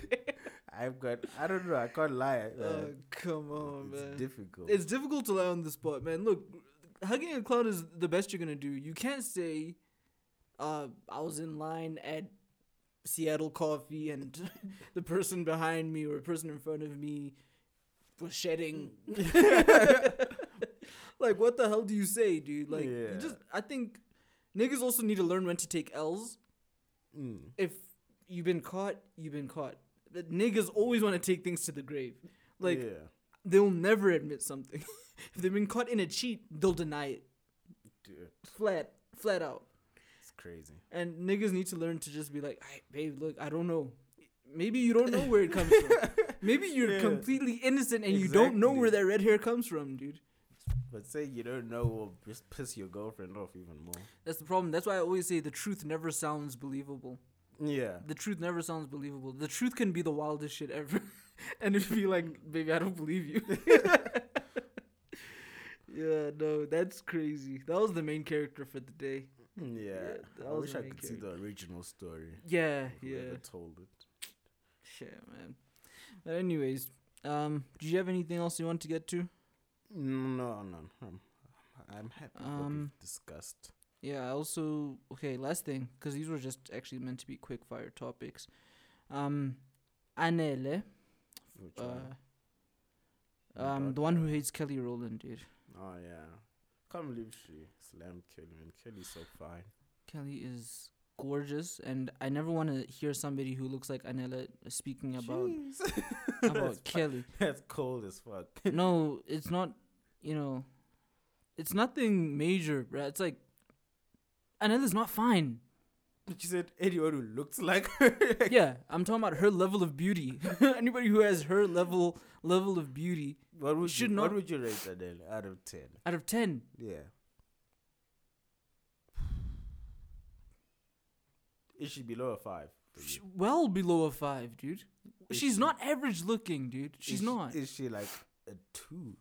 I've got. I don't know. I can't lie. Uh, Oh, come on, it's man. difficult. It's difficult to lie on the spot, man. Look, hugging a clown is the best you're gonna do. You can't say, uh, I was in line at Seattle Coffee and [laughs] the person behind me or the person in front of me was shedding. [laughs] like, what the hell do you say, dude? Like, Yeah. just, I think niggas also need to learn when to take L's. Mm. If you've been caught, you've been caught. But niggas always want to take things to the grave. Like, yeah, they'll never admit something. [laughs] if they've been caught in a cheat, they'll deny it dude, flat, flat out. Crazy. And niggas need to learn to just be like, "Hey, babe, look, I don't know. Maybe you don't know where it comes from. [laughs] Maybe you're Yeah. completely innocent and you don't know where that red hair comes from, dude. But say you don't know, will just piss your girlfriend off even more. That's the problem. That's why I always say the truth never sounds believable. Yeah. the truth never sounds believable. The truth can be the wildest shit ever, [laughs] and it'd be like, baby, I don't believe you. [laughs] yeah, no, that's crazy. That was the main character for the day. Yeah. that I wish I could see the original story. Yeah, whoever yeah, told it. shit, man. But anyways, um, do you have anything else you want to get to? No, no. I'm, I'm happy Um, we've discussed. Yeah, I also okay, last thing, because these were just actually meant to be quick fire topics. Um, Anele, Which uh, one? um, the one who hates Kelly Rowland, dude. Oh yeah. Can't believe she slammed Kelly, man. Kelly's so fine. Kelly is gorgeous, and I never want to hear somebody who looks like Anele speaking about [laughs] about Kelly. That's cold as fuck. [laughs] no, it's not. You know, it's nothing major, bruh. It's like Anele's not fine. But she said anyone who looks like her. yeah, I'm talking about her level of beauty. [laughs] Anybody who has her level level of beauty what would Should you, not- What would you rate Adele out of ten? out of ten, Yeah. Is she below a five? for you? sh- well below a five, dude. Is She's she- not average looking, dude. She's is she- not. Is she like a two?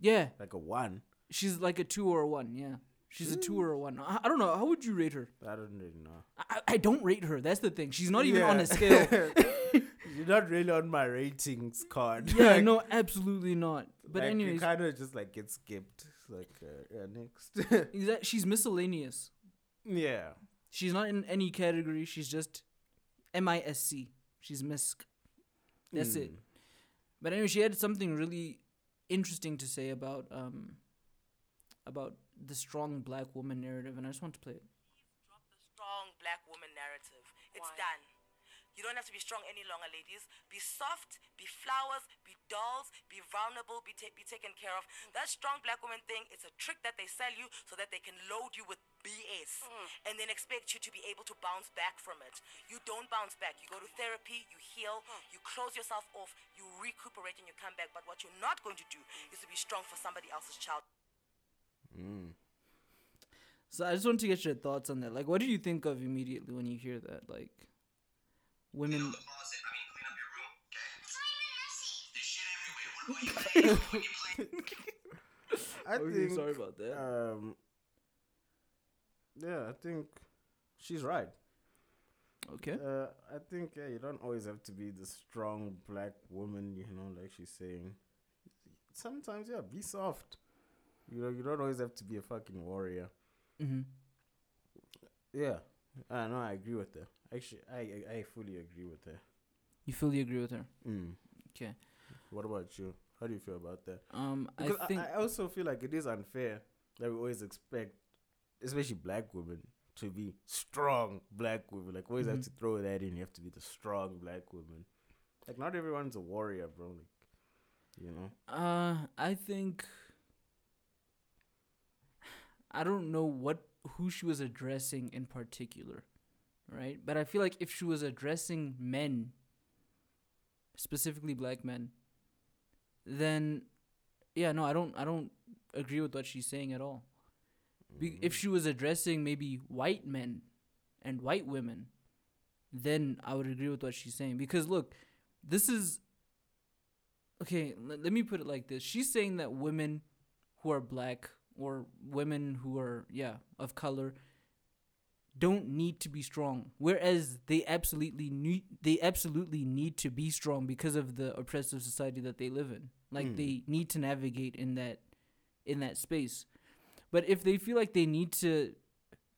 yeah, Like a one? she's like a two or a one. Yeah, she's a two or a one. I, I don't know. How would you rate her? I don't really know. I, I don't rate her. That's the thing. She's not even on Yeah. a scale. [laughs] You're not really on my ratings card. yeah, Like- no, absolutely not. But like, anyways, kind of just like gets skipped. It's like uh, yeah, next. [laughs] exa- she's miscellaneous. yeah. She's not in any category. She's just M I S C. She's misc. That's it. Mm. But anyway, she had something really interesting to say about um about the strong black woman narrative, and I just want to play it. drop the strong black woman narrative. It's done. You don't have to be strong any longer, ladies. Be soft, be flowers, be dolls, be vulnerable, be, ta- be taken care of. That strong black woman thing, it's a trick that they sell you so that they can load you with BS mm. and then expect you to be able to bounce back from it. You don't bounce back. You go to therapy, you heal, mm. you close yourself off, you recuperate, and you come back. But what you're not going to do mm. is to be strong for somebody else's child. So I just want to get your thoughts on that. Like, what do you think of immediately when you hear that? Like, women. the closet. I mean, clean up your room, okay? There's shit everywhere. [laughs] What about you play? you play? I Okay, think. sorry about that. Um. Yeah, I think she's right. Okay. Uh, I think yeah, you don't always have to be the strong black woman. You know, like she's saying. Sometimes yeah, be soft. You know, you don't always have to be a fucking warrior. Mm-hmm. Yeah, I know. I agree with her. Actually, I I, I fully agree with her. You fully agree with her. Mm. Okay. What about you? How do you feel about that? Um, I Because I, think. I also feel like it is unfair that we always expect, especially black women, to be strong black women. Like, we always have Mhm. to throw that in. You have to be the strong black woman. Like, not everyone's a warrior, bro. Like, you know? Uh, I think I don't know what who she was addressing in particular, right? But I feel like if she was addressing men, specifically black men, then yeah, no, I don't I don't agree with what she's saying at all. Be- if mm. she was addressing maybe white men and white women, then I would agree with what she's saying because look, this is okay, let, let me put it like this. She's saying that women who are black or women who are yeah, of color don't need to be strong whereas they absolutely need they absolutely need to be strong because of the oppressive society that they live in. Like Hmm. they need to navigate in that in that space. But if they feel like they need to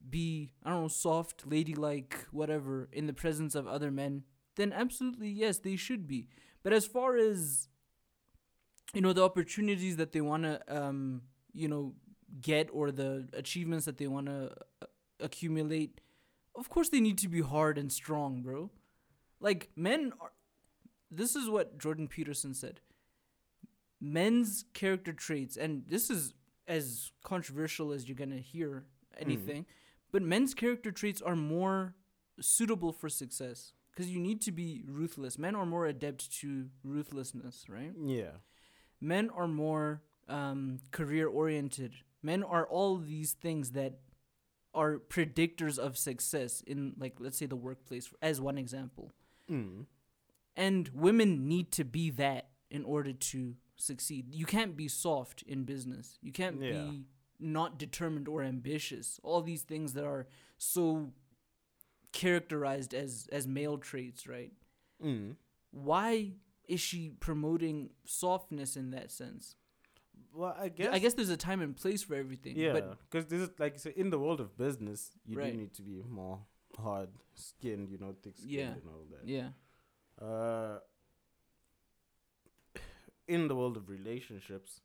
be I don't know soft, ladylike, whatever in the presence of other men, then absolutely yes, they should be. But as far as you know the opportunities that they want to um you know get or the achievements that they want to uh, accumulate, of course they need to be hard and strong, bro. Like men are this is what Jordan Peterson said. Men's character traits and this is as controversial as you're going to hear anything, but men's character traits are more suitable for success because you need to be ruthless. Men are more adept to ruthlessness, right? Yeah. men are more um, career oriented. Men are all these things that are predictors of success in like let's say the workplace as one example. Mm. And women need to be that in order to succeed. You can't be soft in business. You can't Yeah. be not determined or ambitious. All these things that are so characterized as as male traits, right? Mm. Why is she promoting softness in that sense? Well, I guess. I guess there's a time and place for everything. Yeah, because this is like you say, in the world of business, you Right. do need to be more hard skinned, you know, thick skinned Yeah. and all that. yeah. Uh, in the world of relationships,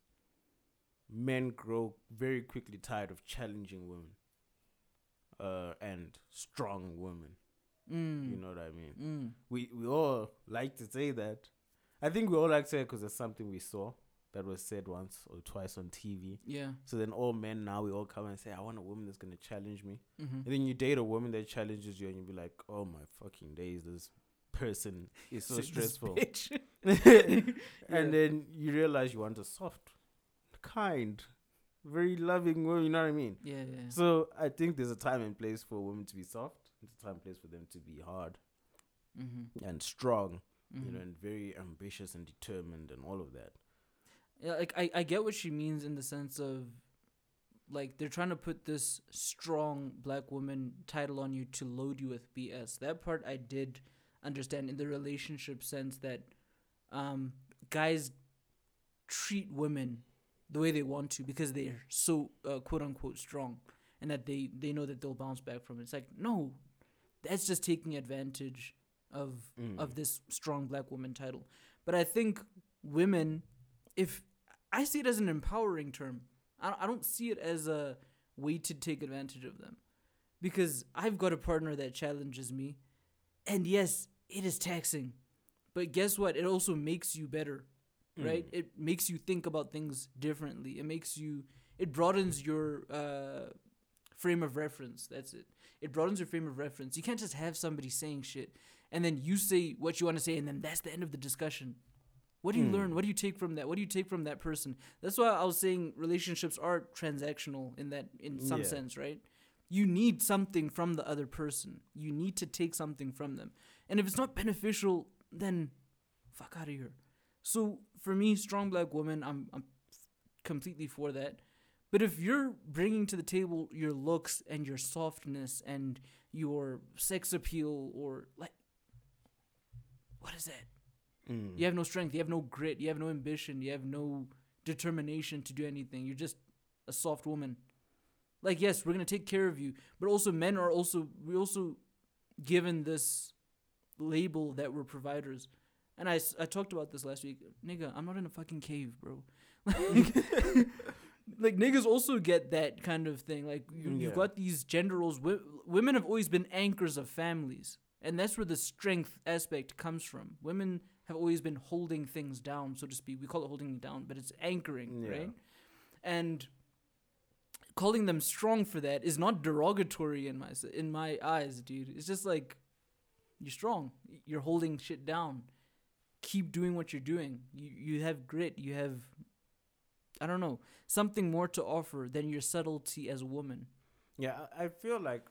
men grow very quickly tired of challenging women. Uh, and strong women. Mm. You know what I mean? Mm. we we all like to say that. I think we all like to say it because it's something we saw that was said once or twice on TV. Yeah. So then all men now we all come and say, I want a woman that's gonna challenge me. Mm-hmm. And then you date a woman that challenges you and you be like, Oh my fucking days, this person is so stressful. [laughs] [laughs] and Yeah. then you realize you want a soft, kind, very loving woman, you know what I mean? Yeah, yeah. So I think there's a time and place for women to be soft, there's a time and place for them to be hard Mm-hmm. and strong. you Mm-hmm. know, and very ambitious and determined and all of that. Yeah, like I, I get what she means in the sense of like they're trying to put this strong black woman title on you to load you with BS. That part I did understand in the relationship sense that um guys treat women the way they want to because they're so uh, quote unquote strong and that they they know that they'll bounce back from it. It's like no, that's just taking advantage of Mm. of this strong black woman title. But I think women, if I see it as an empowering term, I don't, see it as a way to take advantage of them, because I've got a partner that challenges me, and yes, it is taxing, but guess what? It also makes you better, right? It makes you think about things differently. It makes you. It broadens your uh, frame of reference. That's it. It broadens your frame of reference. You can't just have somebody saying shit and then you say what you want to say, and then that's the end of the discussion. What do you hmm. learn? What do you take from that? What do you take from that person? That's why I was saying relationships are transactional in that, in some Yeah. sense, right? You need something from the other person. You need to take something from them, and if it's not beneficial, then fuck out of here. So for me, strong black woman, I'm I'm completely for that. But if you're bringing to the table your looks and your softness and your sex appeal or like what is that? Mm. You have no strength, you have no grit, you have no ambition, you have no determination to do anything. You're just a soft woman. Like yes, we're going to take care of you, but also men are also we also given this label that we're providers. And I, I talked about this last week. Nigga, I'm not in a fucking cave, bro. [laughs] Like, [laughs] like niggas also get that kind of thing. Like you, you've Yeah. got these gender roles. Wo- women have always been anchors of families, and that's where the strength aspect comes from. Women have always been holding things down, so to speak. We call it holding it down, but it's anchoring, Yeah. right? And calling them strong for that is not derogatory in my in my eyes, dude. It's just like you're strong. You're holding shit down. Keep doing what you're doing. You you have grit. You have I don't know something more to offer than your subtlety as a woman. Yeah, I I feel like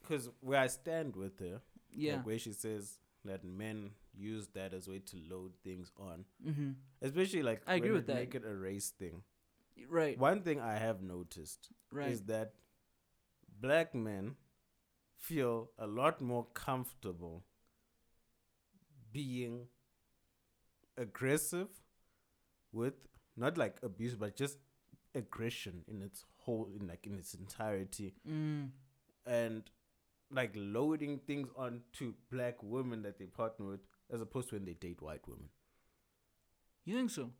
because where I stand with her, Yeah. like where she says that men use that as a way to load things on, mm-hmm. especially like I agree with that. Make it a race thing. Right. One thing I have noticed Right. is that black men feel a lot more comfortable being aggressive with not like abuse but just aggression in its whole in like in its entirety mm. and like loading things onto black women that they partner with as opposed to when they date white women You think so?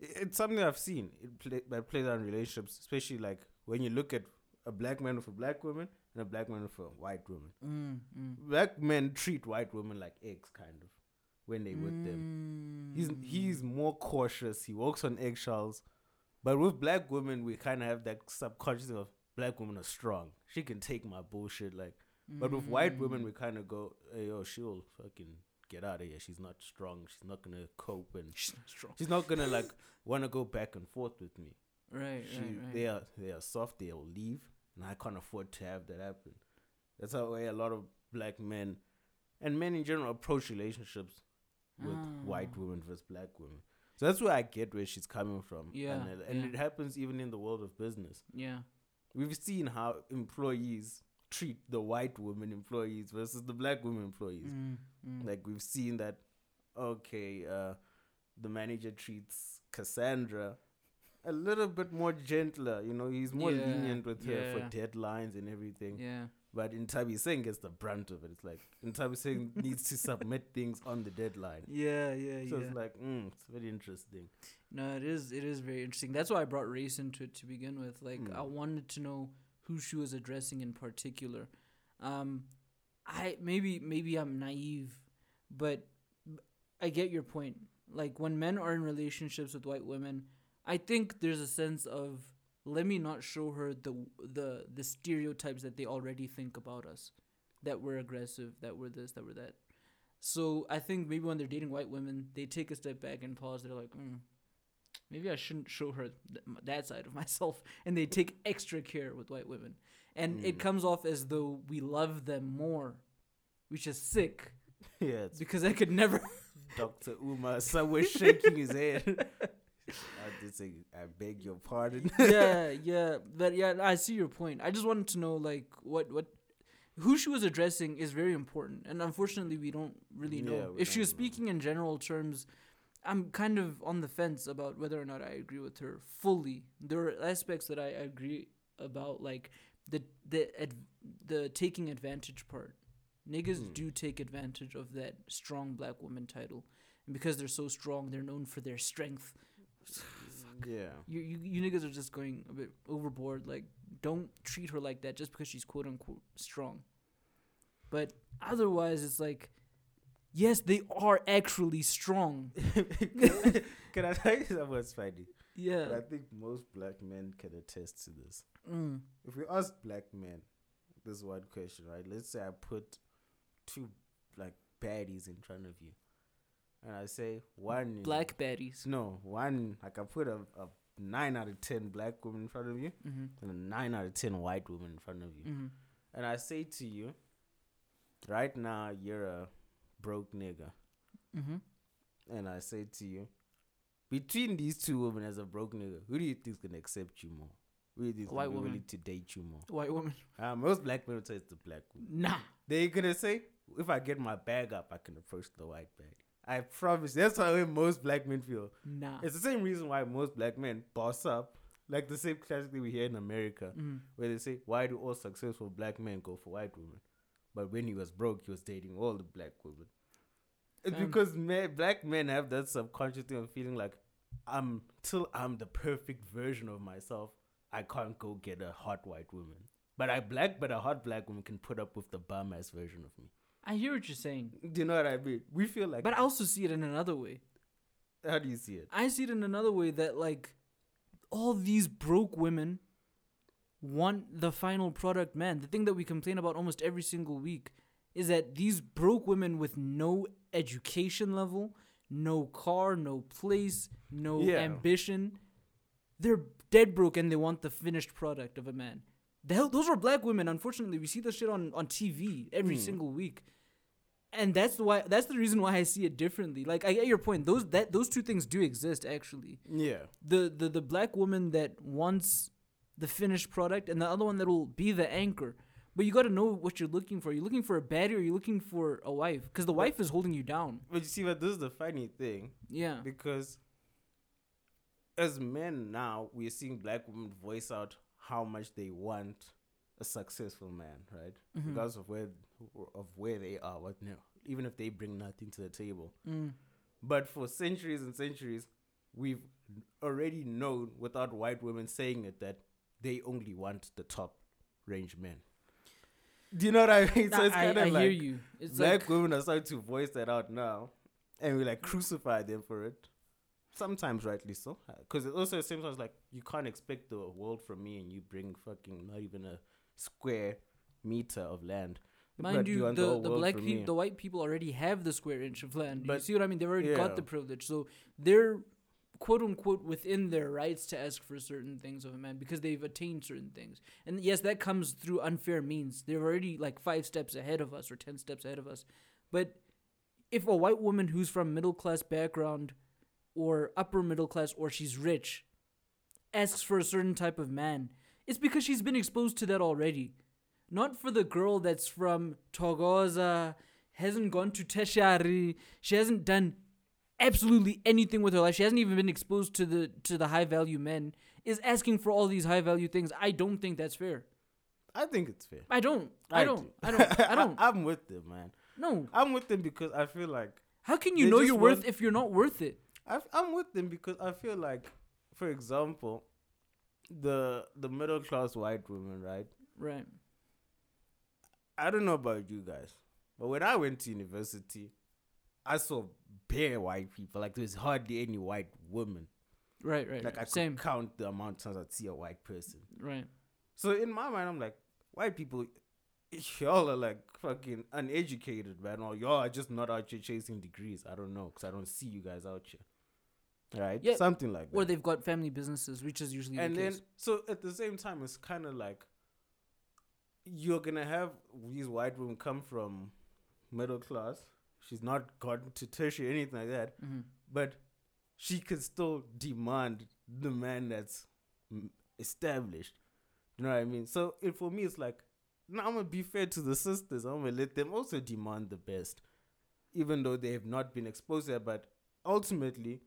It's something I've seen. It play, that plays out in relationships, especially like when you look at a black man with a black woman and a black man with a white woman. Mm, mm. Black men treat white women like eggs, kind of, when they with them. He's Mm. he's more cautious. He walks on eggshells, but with black women, we kind of have that subconscious of black women are strong. She can take my bullshit, like. But with white women, Mm. we kind of go, "Hey, yo, she'll fucking get out of here. She's not strong. She's not gonna cope, and She's not strong. she's not gonna like [laughs] want to go back and forth with me. Right, She, right, right. They are they are soft. They'll leave. and I can't afford to have that happen. That's how way a lot of black men and men in general approach relationships with white Ah. women versus black women. So that's where I get where she's coming from. Yeah, and, it- and yeah. it happens even in the world of business. Yeah. We've seen how employees treat the white women employees versus the black women employees. Mm, mm. Like we've seen that okay, uh the manager treats Cassandra a little bit more gentler, you know, he's more Yeah, lenient with her for deadlines and everything. yeah. But Intabi Singh gets the brunt of it. It's like Intabi Singh [laughs] needs to submit things on the deadline. Yeah, yeah, yeah. So yeah. it's like, mm, it's very interesting. No, it is. It is very interesting. That's why I brought race into it to begin with. Like, I Hmm. wanted to know who she was addressing in particular. Um, I maybe maybe I'm naive, but I get your point. Like when men are in relationships with white women, I think there's a sense of let me not show her the the the stereotypes that they already think about us, that we're aggressive, that we're this, that we're that. So I think maybe when they're dating white women, they take a step back and pause. They're like, mm, maybe I shouldn't show her th- that side of [laughs] myself, and they take extra care with white women, and it Mm. comes off as though we love them more, which is sick [laughs] yeah, because I could never. Dr. Umar somewhere shaking his head. [laughs] I did say, I beg your pardon. yeah, yeah, but yeah, I see your point. I just wanted to know like what what who she was addressing is very important, and unfortunately, we don't really know. Yeah, if she was don't know. speaking in general terms, I'm kind of on the fence about whether or not I agree with her fully. There are aspects that I agree about, like the the ad, the taking advantage part. Niggas Hmm. do take advantage of that strong black woman title, and because they're so strong, they're known for their strength. [sighs] yeah. You, you you niggas are just going a bit overboard. Like, don't treat her like that just because she's quote unquote strong. But otherwise, it's like, yes, they are actually strong. [laughs] Can I tell you something funny? Yeah. I think most black men can attest to this. Mm. If we ask black men this one question, right? Let's say I put two like baddies in front of you, and I say one Black baddies. No, one like I put a, a nine out of ten black women in front of you, Mm-hmm. and a nine out of ten white women in front of you, Mm-hmm. and I say to you, right now you're a broke nigga, Mm-hmm. and I say to you, between these two women as a broke nigga, who do you think's gonna accept you more? Who do you think's White gonna be woman. willing to date you more? White woman. Uh, most black men will say it's the black woman. Nah. They're gonna say, if I get my bag up, I can approach the white bag. I promise. That's how most black men feel. Nah. It's the same reason why most black men boss up. Like the same classic thing we hear in America, Mm. where they say, "Why do all successful black men go for white women?" But when he was broke, he was dating all the black women. It's because men, black men have that subconscious thing of feeling like, "I'm till I'm the perfect version of myself. I can't go get a hot white woman." But I black, but a hot black woman can put up with the bum ass version of me. I hear what you're saying, Do you know what I mean? We feel like. but I also see it in another way. how do you see it? I see it in another way that like all these broke women want the final product man. The thing that we complain about almost every single week is that these broke women with no education level, no car, no place, no Yeah. ambition, they're dead broke and they want the finished product of a man. The hell, those are black women. Unfortunately, we see this shit on, on TV every Hmm. single week and that's why that's the reason why I see it differently. Like I get your point. Those that those two things do exist actually. Yeah. The the the black woman that wants the finished product and the other one that will be the anchor. But you got to know what you're looking for. You're looking for a baddie or you're looking for a wife because the wife is holding you down. But you see, what this is the funny thing Yeah. because as men now, we're seeing black women voice out how much they want a successful man, right? Mhm. Regardless of where of where they are, what now, even if they bring nothing to the table. Mm. But for centuries and centuries, we've already known without white women saying it that they only want the top range men. Do you know what I mean? [laughs] Nah, it's kinda I like hear you. It's black like women are starting to voice that out now, and we like crucify them for it. Sometimes rightly so, because it also seems like you can't expect the world from me, and you bring fucking not even a square meter of land. mind But you, want the, the black people, the white people already have the square inch of land. Do you see what I mean? They've already yeah. got the privilege, so they're quote unquote within their rights to ask for certain things of a man because they've attained certain things. And yes, that comes through unfair means. They're already like five steps ahead of us or 10 steps ahead of us. But if a white woman who's from middle class background or upper middle class or she's rich asks for a certain type of man, it's because she's been exposed to that already. Not for the girl that's from Togoza, hasn't gone to Teshari, she hasn't done absolutely anything with her life. She hasn't even been exposed to the to the high value men. Is asking for all these high value things. I don't think that's fair. I think it's fair. I don't. I, don't. do. I don't. I [laughs] don't. I'm with them, man. No. I'm with them because I feel like How can you know you're worth want- if you're not worth it? I, I'm with them because I feel like, for example, the the middle class white woman, right? Right. I don't know about you guys, but when I went to university, I saw bare white people. Like there's hardly any white women. Right. Right. Like I right. could Same. count the amount of times I'd see a white person. Right. So in my mind, I'm like, white people, y'all are like fucking uneducated, man, or y'all are just not out here chasing degrees. I don't know, cause I don't see you guys out here. Right? Yeah, Something like that. Or they've got family businesses, which is usually and the then case. so at the same time it's kind of like you're gonna have these white women come from middle class she's not gotten to tertiary anything like that Mhm. but she could still demand the man that's mm, established you know what i mean so it, for me it's like now i'm gonna be fair to the sisters i'm gonna let them also demand the best even though they have not been exposed to that but ultimately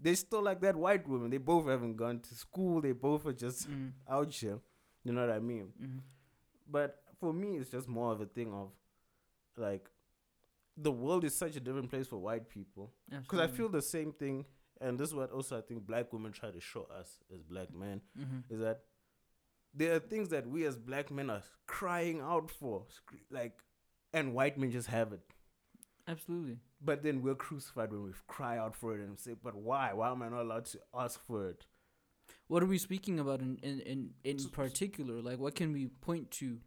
they still like that white woman. They both haven't gone to school. They both are just Mm. out here. You know what I mean? Mhm. But for me, it's just more of a thing of like the world is such a different place for white people. Because I feel the same thing, and this is what also I think black women try to show us as black men Mhm. is that there are things that we as black men are crying out for, like, and white men just have it. Absolutely. But then we're crucified when we cry out for it and say, "But why? Why am I not allowed to ask for it?" What are we speaking about in in in, in particular? Like, what can we point to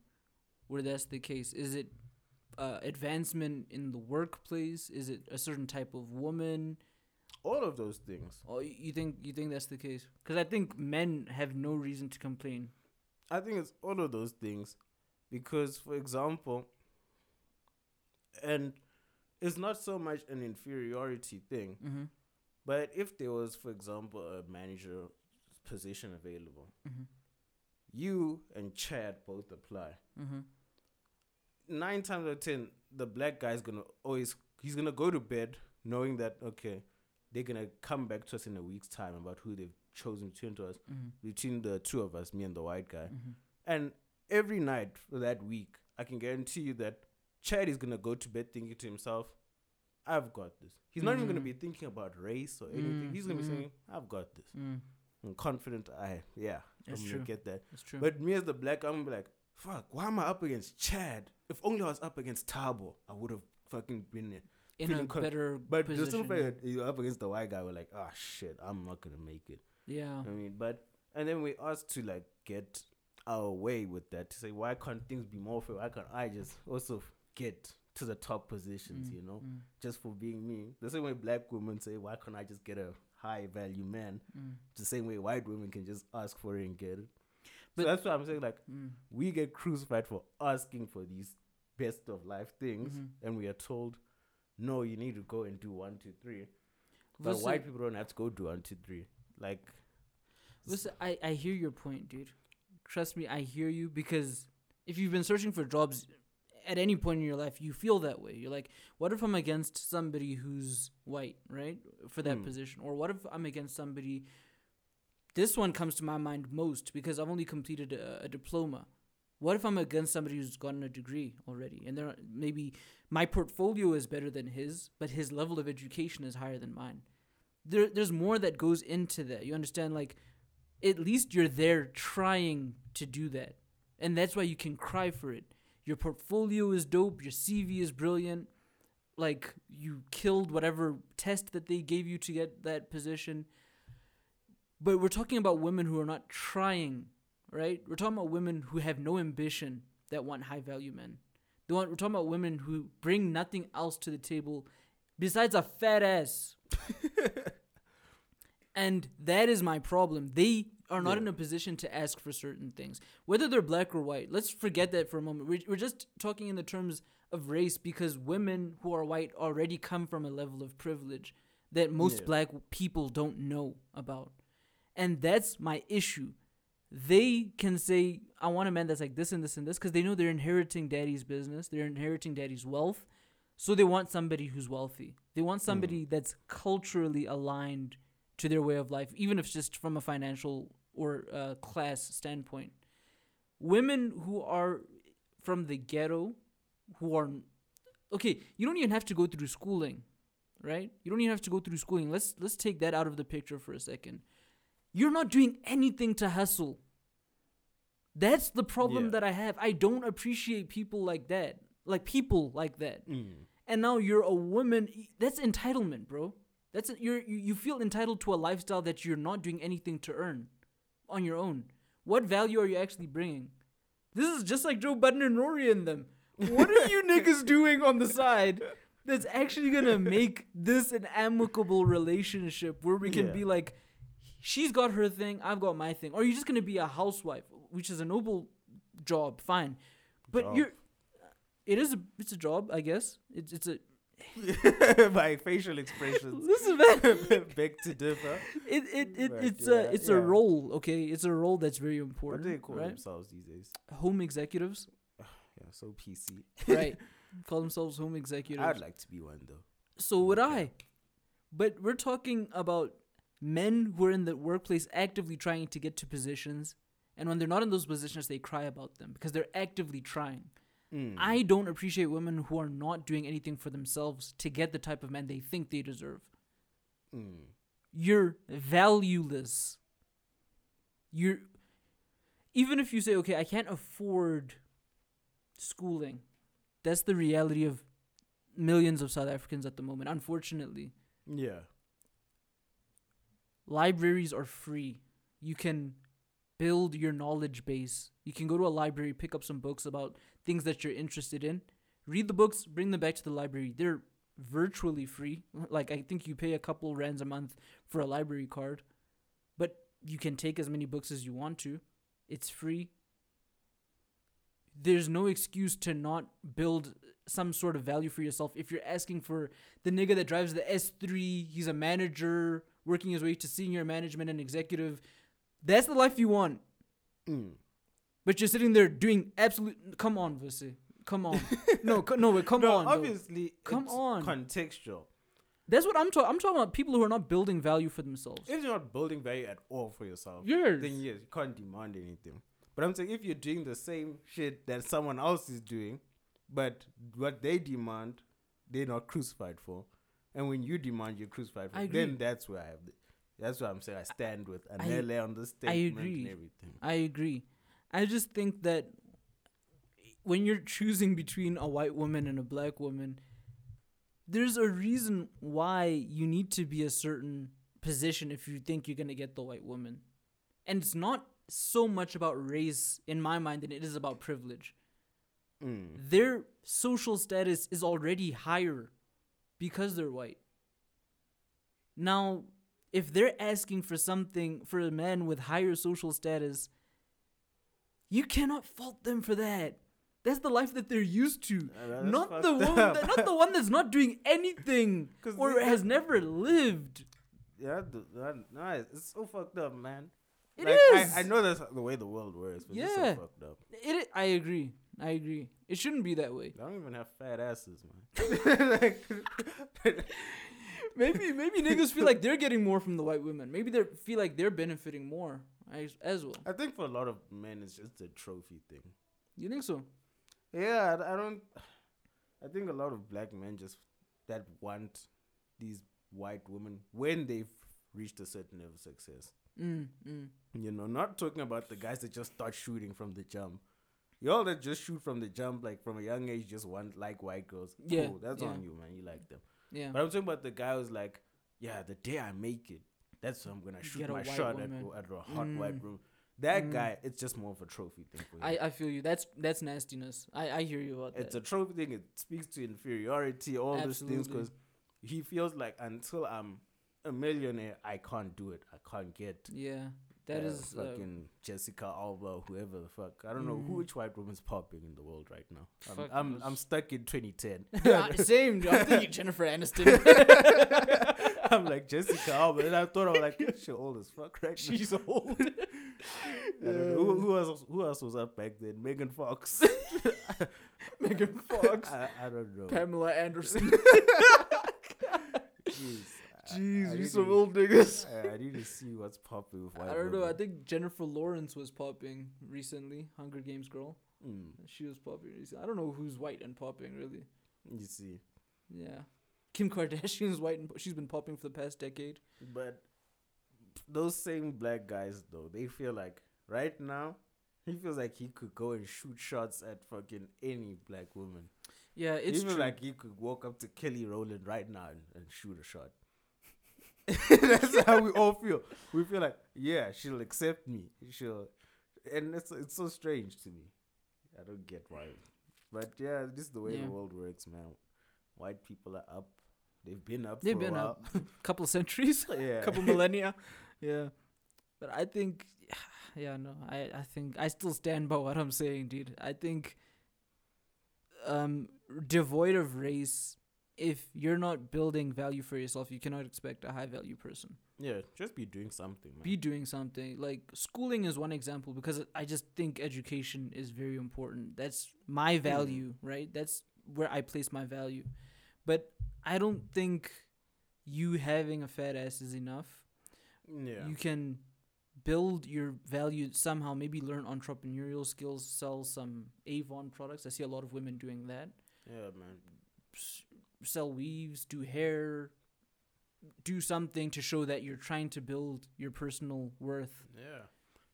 where that's the case? Is it uh, advancement in the workplace? Is it a certain type of woman? All of those things. Y- you think you think that's the case? Because I think men have no reason to complain. I think it's all of those things because, for example, and it's not so much an inferiority thing, Mm-hmm. but if there was, for example, a manager position available, Mm-hmm. you and Chad both apply. Mm-hmm. Nine times out of ten, the black guy's gonna always he's gonna go to bed knowing that okay, they're gonna come back to us in a week's time about who they've chosen between to us Mm-hmm. between the two of us, me and the white guy. Mm-hmm. And every night for that week, I can guarantee you that Chad is gonna go to bed thinking to himself, "I've got this." He's not even gonna Mhm. be thinking about race or anything. Mm, He's gonna be saying, "I've got this." Mm. I'm confident. I yeah, That's I'm true. gonna get that. That's true. But me as the black, I'm gonna be like, "Fuck, why am I up against Chad? If only I was up against Thabo, I would have fucking been it." in a con- better But the position. simple fact that you're up against the white guy, we're like, "Ah, shit, I'm not gonna make it." yeah. I mean, but and then we asked to like get our way with that to say why can't things be more fair? Why can't I just also get to the top positions? Mm, You know, mm, just for being me. The same way black women say, why can't I just get a high value man? mm, The same way white women can just ask for it and get it. But- so that's what I'm saying. Like mm. we get crucified for asking for these best of life things, Mhm. and we are told, no, you need to go and do one, two, three. But Listen- white people don't have to go do one, two, three. Like Listen, I, I hear your point, dude. Trust me, I hear you because if you've been searching for jobs at any point in your life, you feel that way. You're like, what if I'm against somebody who's white, right? For that Hmm. position? Or what if I'm against somebody. This one comes to my mind most because I've only completed a, a diploma. What if I'm against somebody who's gotten a degree already? And they're maybe my portfolio is better than his, but his level of education is higher than mine. There, there's more that goes into that. You understand? Like, at least you're there trying to do that. And that's why you can cry for it. Your portfolio is dope, your CV is brilliant. Like you killed whatever test that they gave you to get that position. But we're talking about women who are not trying, right? We're talking about women who have no ambition that want high value men. The one we're talking about women who bring nothing else to the table besides a fat ass. [laughs] And that is my problem. They are not Yeah. in a position to ask for certain things, whether they're black or white. Let's forget that for a moment. We're, we're just talking in the terms of race because women who are white already come from a level of privilege that most Yeah. black people don't know about. And that's my issue. They can say, I want a man that's like this and this and this because they know they're inheriting daddy's business, they're inheriting daddy's wealth. So they want somebody who's wealthy. They want somebody that's culturally aligned to their way of life, even if it's just from a financial or uh, class standpoint. Women who are from the ghetto, who are okay, you don't even have to go through schooling, right? You don't even have to go through schooling. Let's let's take that out of the picture for a second. You're not doing anything to hustle. That's the problem Yeah. that I have. I don't appreciate people like that. Like people like that Mm. and now you're a woman that's entitlement bro that's you, you feel entitled to a lifestyle that you're not doing anything to earn on your own what value are you actually bringing this is just like joe budden and rory and them what are you [laughs] niggas doing on the side that's actually gonna make this an amicable relationship where we can Yeah. be like she's got her thing i've got my thing or you're just gonna be a housewife which is a noble job fine but Job. you're it is a it's a job i guess it's it's a [laughs] by facial expressions. [laughs] listen man [laughs] Beg to differ. it it, it Right, it's yeah, a it's a role okay it's a role that's very important. What do they call right themselves these days? home executives Yeah, so PC. right call themselves home executives I'd like to be one though. so would i but we're talking about men who are in the workplace actively trying to get to positions and when they're not in those positions they cry about them because they're actively trying Mm. I don't appreciate women who are not doing anything for themselves to get the type of man they think they deserve. Mm. You're valueless. You're even if you say, okay, I can't afford schooling. That's the reality of millions of South Africans at the moment, unfortunately. Yeah. Libraries are free. You can build your knowledge base. You can go to a library, pick up some books about things that you're interested in, read the books, bring them back to the library. They're virtually free. [laughs] Like I think you pay a couple rands a month for a library card, but you can take as many books as you want to. It's free. There's no excuse to not build some sort of value for yourself if you're asking for the nigga that drives the S3, he's a manager, working his way to senior management and executive. That's the life you want. Mm. But you're sitting there doing absolute. Come on, Vusi. Come on. [laughs] no, co- no, wait, come no, on. obviously, Come on. contextual. That's what I'm talking. I'm talking about people who are not building value for themselves. If you're not building value at all for yourself, Yes. then yes, you can't demand anything. But I'm saying if you're doing the same shit that someone else is doing, but what they demand, they're not crucified for, and when you demand, you're crucified for. Then that's where I have. The, that's what I'm saying I stand with I- Anele on the statement agree. and everything. I agree. I just think that when you're choosing between a white woman and a black woman, there's a reason why you need to be a certain position if you think you're going to get the white woman. And it's not so much about race in my mind than it is about privilege. Mm. Their social status is already higher because they're white. Now, if they're asking for something for a man with higher social status, you cannot fault them for that. That's the life that they're used to. That's not the one, that, not the one that's not doing anything [laughs] or has never lived. Yeah, th- that, nah, it's so fucked up, man. It like, is. I, I know that's the way the world works, but it's Yeah. so fucked up. It, I agree. I agree. It shouldn't be that way. They don't even have fat asses, man. like, [laughs] Maybe maybe niggas feel like they're getting more from the white women. Maybe they feel like they're benefiting more as, as well. I think for a lot of men, it's just a trophy thing. You think so? Yeah, I, I don't. I think a lot of black men just that want these white women when they've reached a certain level of success. Mm, mm. You know, not talking about the guys that just start shooting from the jump. Y'all that just shoot from the jump, like from a young age, just want like white girls. Yeah, cool, that's yeah. on you, man. You like them. Yeah. But I'm talking about the guy who's like, yeah, the day I make it, that's when I'm gonna shoot my shot at, at a hot Mm. white room. That Mm. guy, it's just more of a trophy thing for him. I, I feel you. That's that's nastiness. I, I hear you about it's that. It's a trophy thing. It speaks to inferiority, all those things, because he feels like until I'm a millionaire, I can't do it. I can't get. Yeah, that uh, is uh, fucking Jessica Alba, whoever the fuck. I don't know who Mm. which white woman's popping in the world right now. I'm I'm. I'm stuck in 2010. [laughs] yeah, [laughs] same. I'm thinking Jennifer Aniston. [laughs] I'm like Jessica Alba, and I thought I was like, she's old as fuck right now. She's old. I don't know. Who, who else? Who else was up back then? Megan Fox. Megan Fox. I, I don't know. Pamela Anderson. Jeez, Jeez, I you need some to- old niggas. I, I need to see what's popping with white I don't know. I think Jennifer Lawrence was popping recently. Hunger Games girl. Mm, She was popping recently. I don't know who's white and popping really. you see, Yeah. Kim Kardashian is white and po- she's been popping for the past decade. but those same black guys though, they feel like right now. He feels like he could go and shoot shots at fucking any black woman. Yeah, it's he feels true. like he could walk up to Kelly Rowland right now and, and shoot a shot. [laughs] That's how we all feel. We feel like, yeah, she'll accept me. She'll, and it's it's so strange to me. I don't get why, but yeah, this is the way Yeah. the world works, man. White people are up. They've been up. They've for a been up. [laughs] couple of centuries, [laughs] yeah. couple millennia. Yeah. But I think [sighs] yeah, no. I I think I still stand by what I'm saying, dude. I think um devoid of race if you're not building value for yourself, you cannot expect a high value person. yeah, just be doing something, man. Be doing something. Like schooling is one example because I just think education is very important. That's my hmm. value, right? That's where I place my value. But I don't think you having a fat ass is enough. yeah. You can build your value somehow, maybe learn entrepreneurial skills, sell some Avon products. I see a lot of women doing that. yeah, man. Sell weaves, do hair, do something to show that you're trying to build your personal worth. Yeah.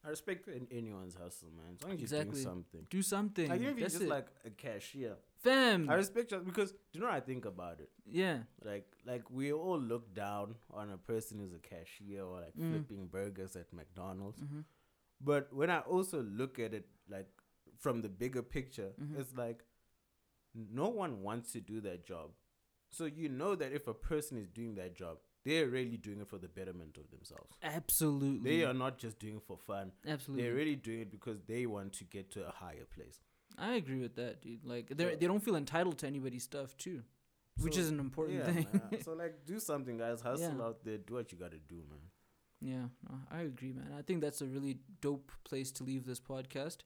I respect anyone's hustle, man. As long as you're doing something. Do something. Like even if you're just it. like a cashier, fam. I respect you because do you know what I think about it? yeah. Like like we all look down on a person who's a cashier or like Mm. flipping burgers at McDonald's. Mhm. But when I also look at it like from the bigger picture, Mhm. it's like no one wants to do that job. So you know that if a person is doing that job, they're really doing it for the betterment of themselves. Absolutely. They are not just doing it for fun. Absolutely. They're really doing it because they want to get to a higher place. I agree with that, dude. Like they So- they don't feel entitled to anybody's stuff too, which is an important yeah, thing. man. so like [laughs] do something guys, hustle Yeah. out there, do what you gotta do, man. yeah, no, I agree, man. I think that's a really dope place to leave this podcast.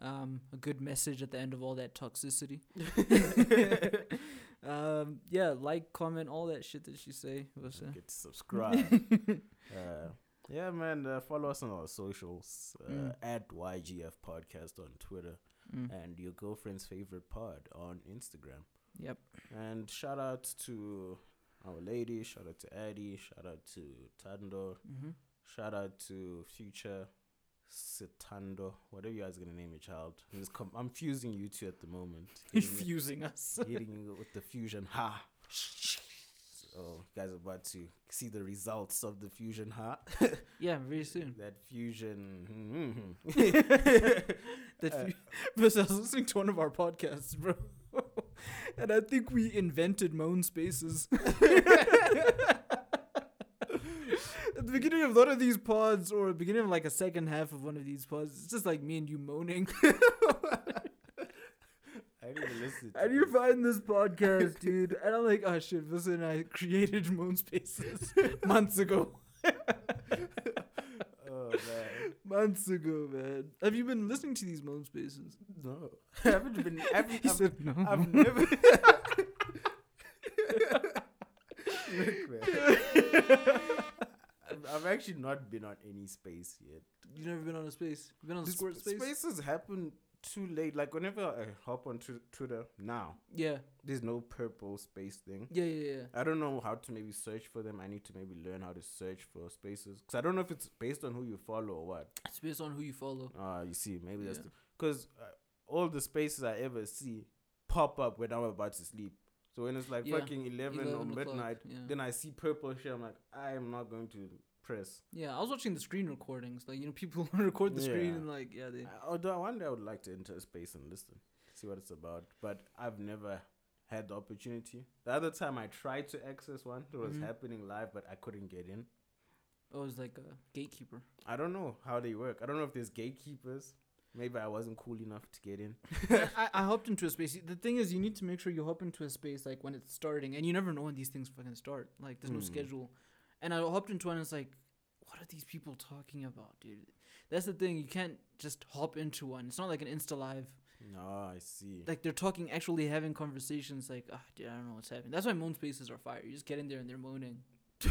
Um, a good message at the end of all that toxicity. [laughs] [laughs] um, yeah, like, comment, all that shit that you say. Was, uh, Get subscribe. [laughs] uh, yeah, man. Uh, follow us on our socials uh, Mm. at YGF Podcast on Twitter mm, and your girlfriend's favorite pod on Instagram. yep. And shout out to our lady. Shout out to Addie. Shout out to Ntando. Mm-hmm. Shout out to Future Sitando. Whatever you guys gonna name your child. I'm, just com- I'm fusing you two at the moment. [laughs] Infusing us. [laughs] hitting you with the fusion ha. So you guys are about to see the results of the fusion ha. [laughs] yeah, very soon. that fusion. That Uh, fu- I was listening to one of our podcasts, bro, and I think we invented moan spaces. At the beginning of lot of these pods, or the beginning of like a second half of one of these pods, it's just like me and you moaning. [laughs] I didn't even listen. and you find this podcast, [laughs] dude, and I'm like, oh shit, and I created moan spaces [laughs] months ago. oh man, Months ago, man. Have you been listening to these moan spaces? no, I haven't been. I haven't, He I've, said no. I've never. Look, man. I've, actually not been on any space yet. You've never been on a space. You've been on This Squirt Space? Spaces happen too late. Like whenever I hop on Twi- Twitter now, Yeah. there's no purple space thing. Yeah, yeah, yeah. I don't know how to maybe search for them. I need to maybe learn how to search for spaces because I don't know if it's based on who you follow or what. It's based on who you follow. Ah, you see, maybe that's because uh, all the spaces I ever see pop up when I'm about to sleep. So when it's like Yeah, fucking eleven, 11 or midnight, yeah. then I see purple shit. I'm like, I am not going to press. Yeah, I was watching the screen recordings. Like, you know, people [laughs] record the screen and, like, yeah, they. I- Although one day I would like to enter a space and listen, see what it's about. But I've never had the opportunity. The other time I tried to access one, it was Mhm. happening live, but I couldn't get in. Oh, was like a gatekeeper. I don't know how they work. I don't know if there's gatekeepers. Maybe I wasn't cool enough to get in. [laughs] I, I hopped into a space. The thing is, you need to make sure you hop into a space like when it's starting, and you never know when these things fucking start. Like, there's no Hmm. schedule. And I hopped into one. and It's like, what are these people talking about, dude? That's the thing. You can't just hop into one. It's not like an Insta live. No, I see. Like they're talking, actually having conversations. Like, ah, dude, I don't know what's happening. That's why moan spaces are fire. You just get in there and they're moaning. [laughs]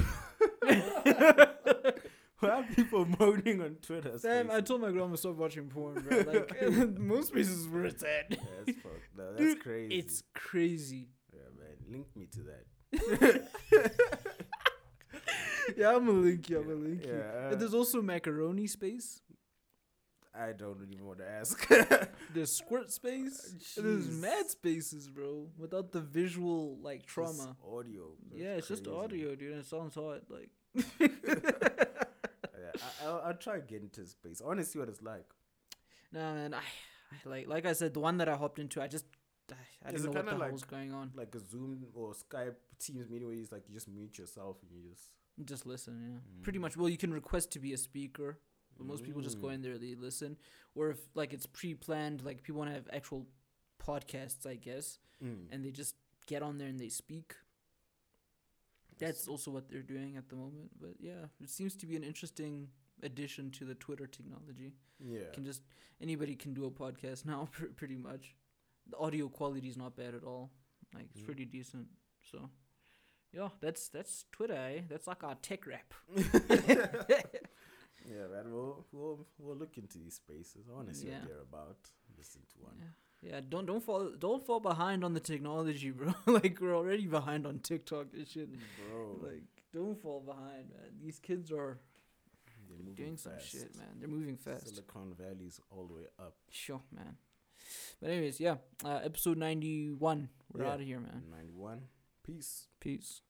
Why are people moaning on Twitter? Sam, I told my grandma stop watching porn, bro. Like, [laughs] [laughs] moan spaces where it's at. That's fucked. No, that's Dude, crazy. It's crazy. yeah, man. Link me to that. Yeah, I'm gonna link you. I'm gonna link. Yeah, And uh, there's also macaroni space. I don't even want to ask. [laughs] There's squirt space. Uh, and There's mad spaces, bro. Without the visual like Just trauma. audio. That's yeah, it's just audio, dude. It sounds hot. Like, [laughs] Yeah, I, I'll, I'll try to get into space. I want to see what it's like. nah, man. I, I like, like I said, the one that I hopped into, I just, I, I it know what the like- was going on. Like a Zoom or Skype Teams meeting where you like you just mute yourself and you just. Just listen, yeah. Pretty Mm. much. Well, you can request to be a speaker. But most people just go Mm. in there, they listen. Or if like it's pre-planned, like people want to have actual podcasts, I guess, Mm. and they just get on there and they speak. That's also what they're doing at the moment. But yeah, it seems to be an interesting addition to the Twitter technology. yeah. Can just anybody can do a podcast [laughs] now, pr- pretty much. The audio quality is not bad at all. Like it's Mm. pretty decent. So, yeah, that's that's Twitter. Eh? That's like our tech rap. [laughs] [laughs] Yeah, man. We'll, we'll we'll look into these spaces. I want to see Yeah. what they're about. Listen to one. Yeah. Yeah, don't don't fall don't fall behind on the technology, bro. [laughs] like we're already behind on TikTok and shit. Bro, Like don't fall behind, man. These kids are doing some shit, man. They're moving fast. Silicon Valley's all the way up. Sure, man. But anyways, yeah. Uh, episode ninety one. We're Yeah. out of here, man. 91. Peace. Peace.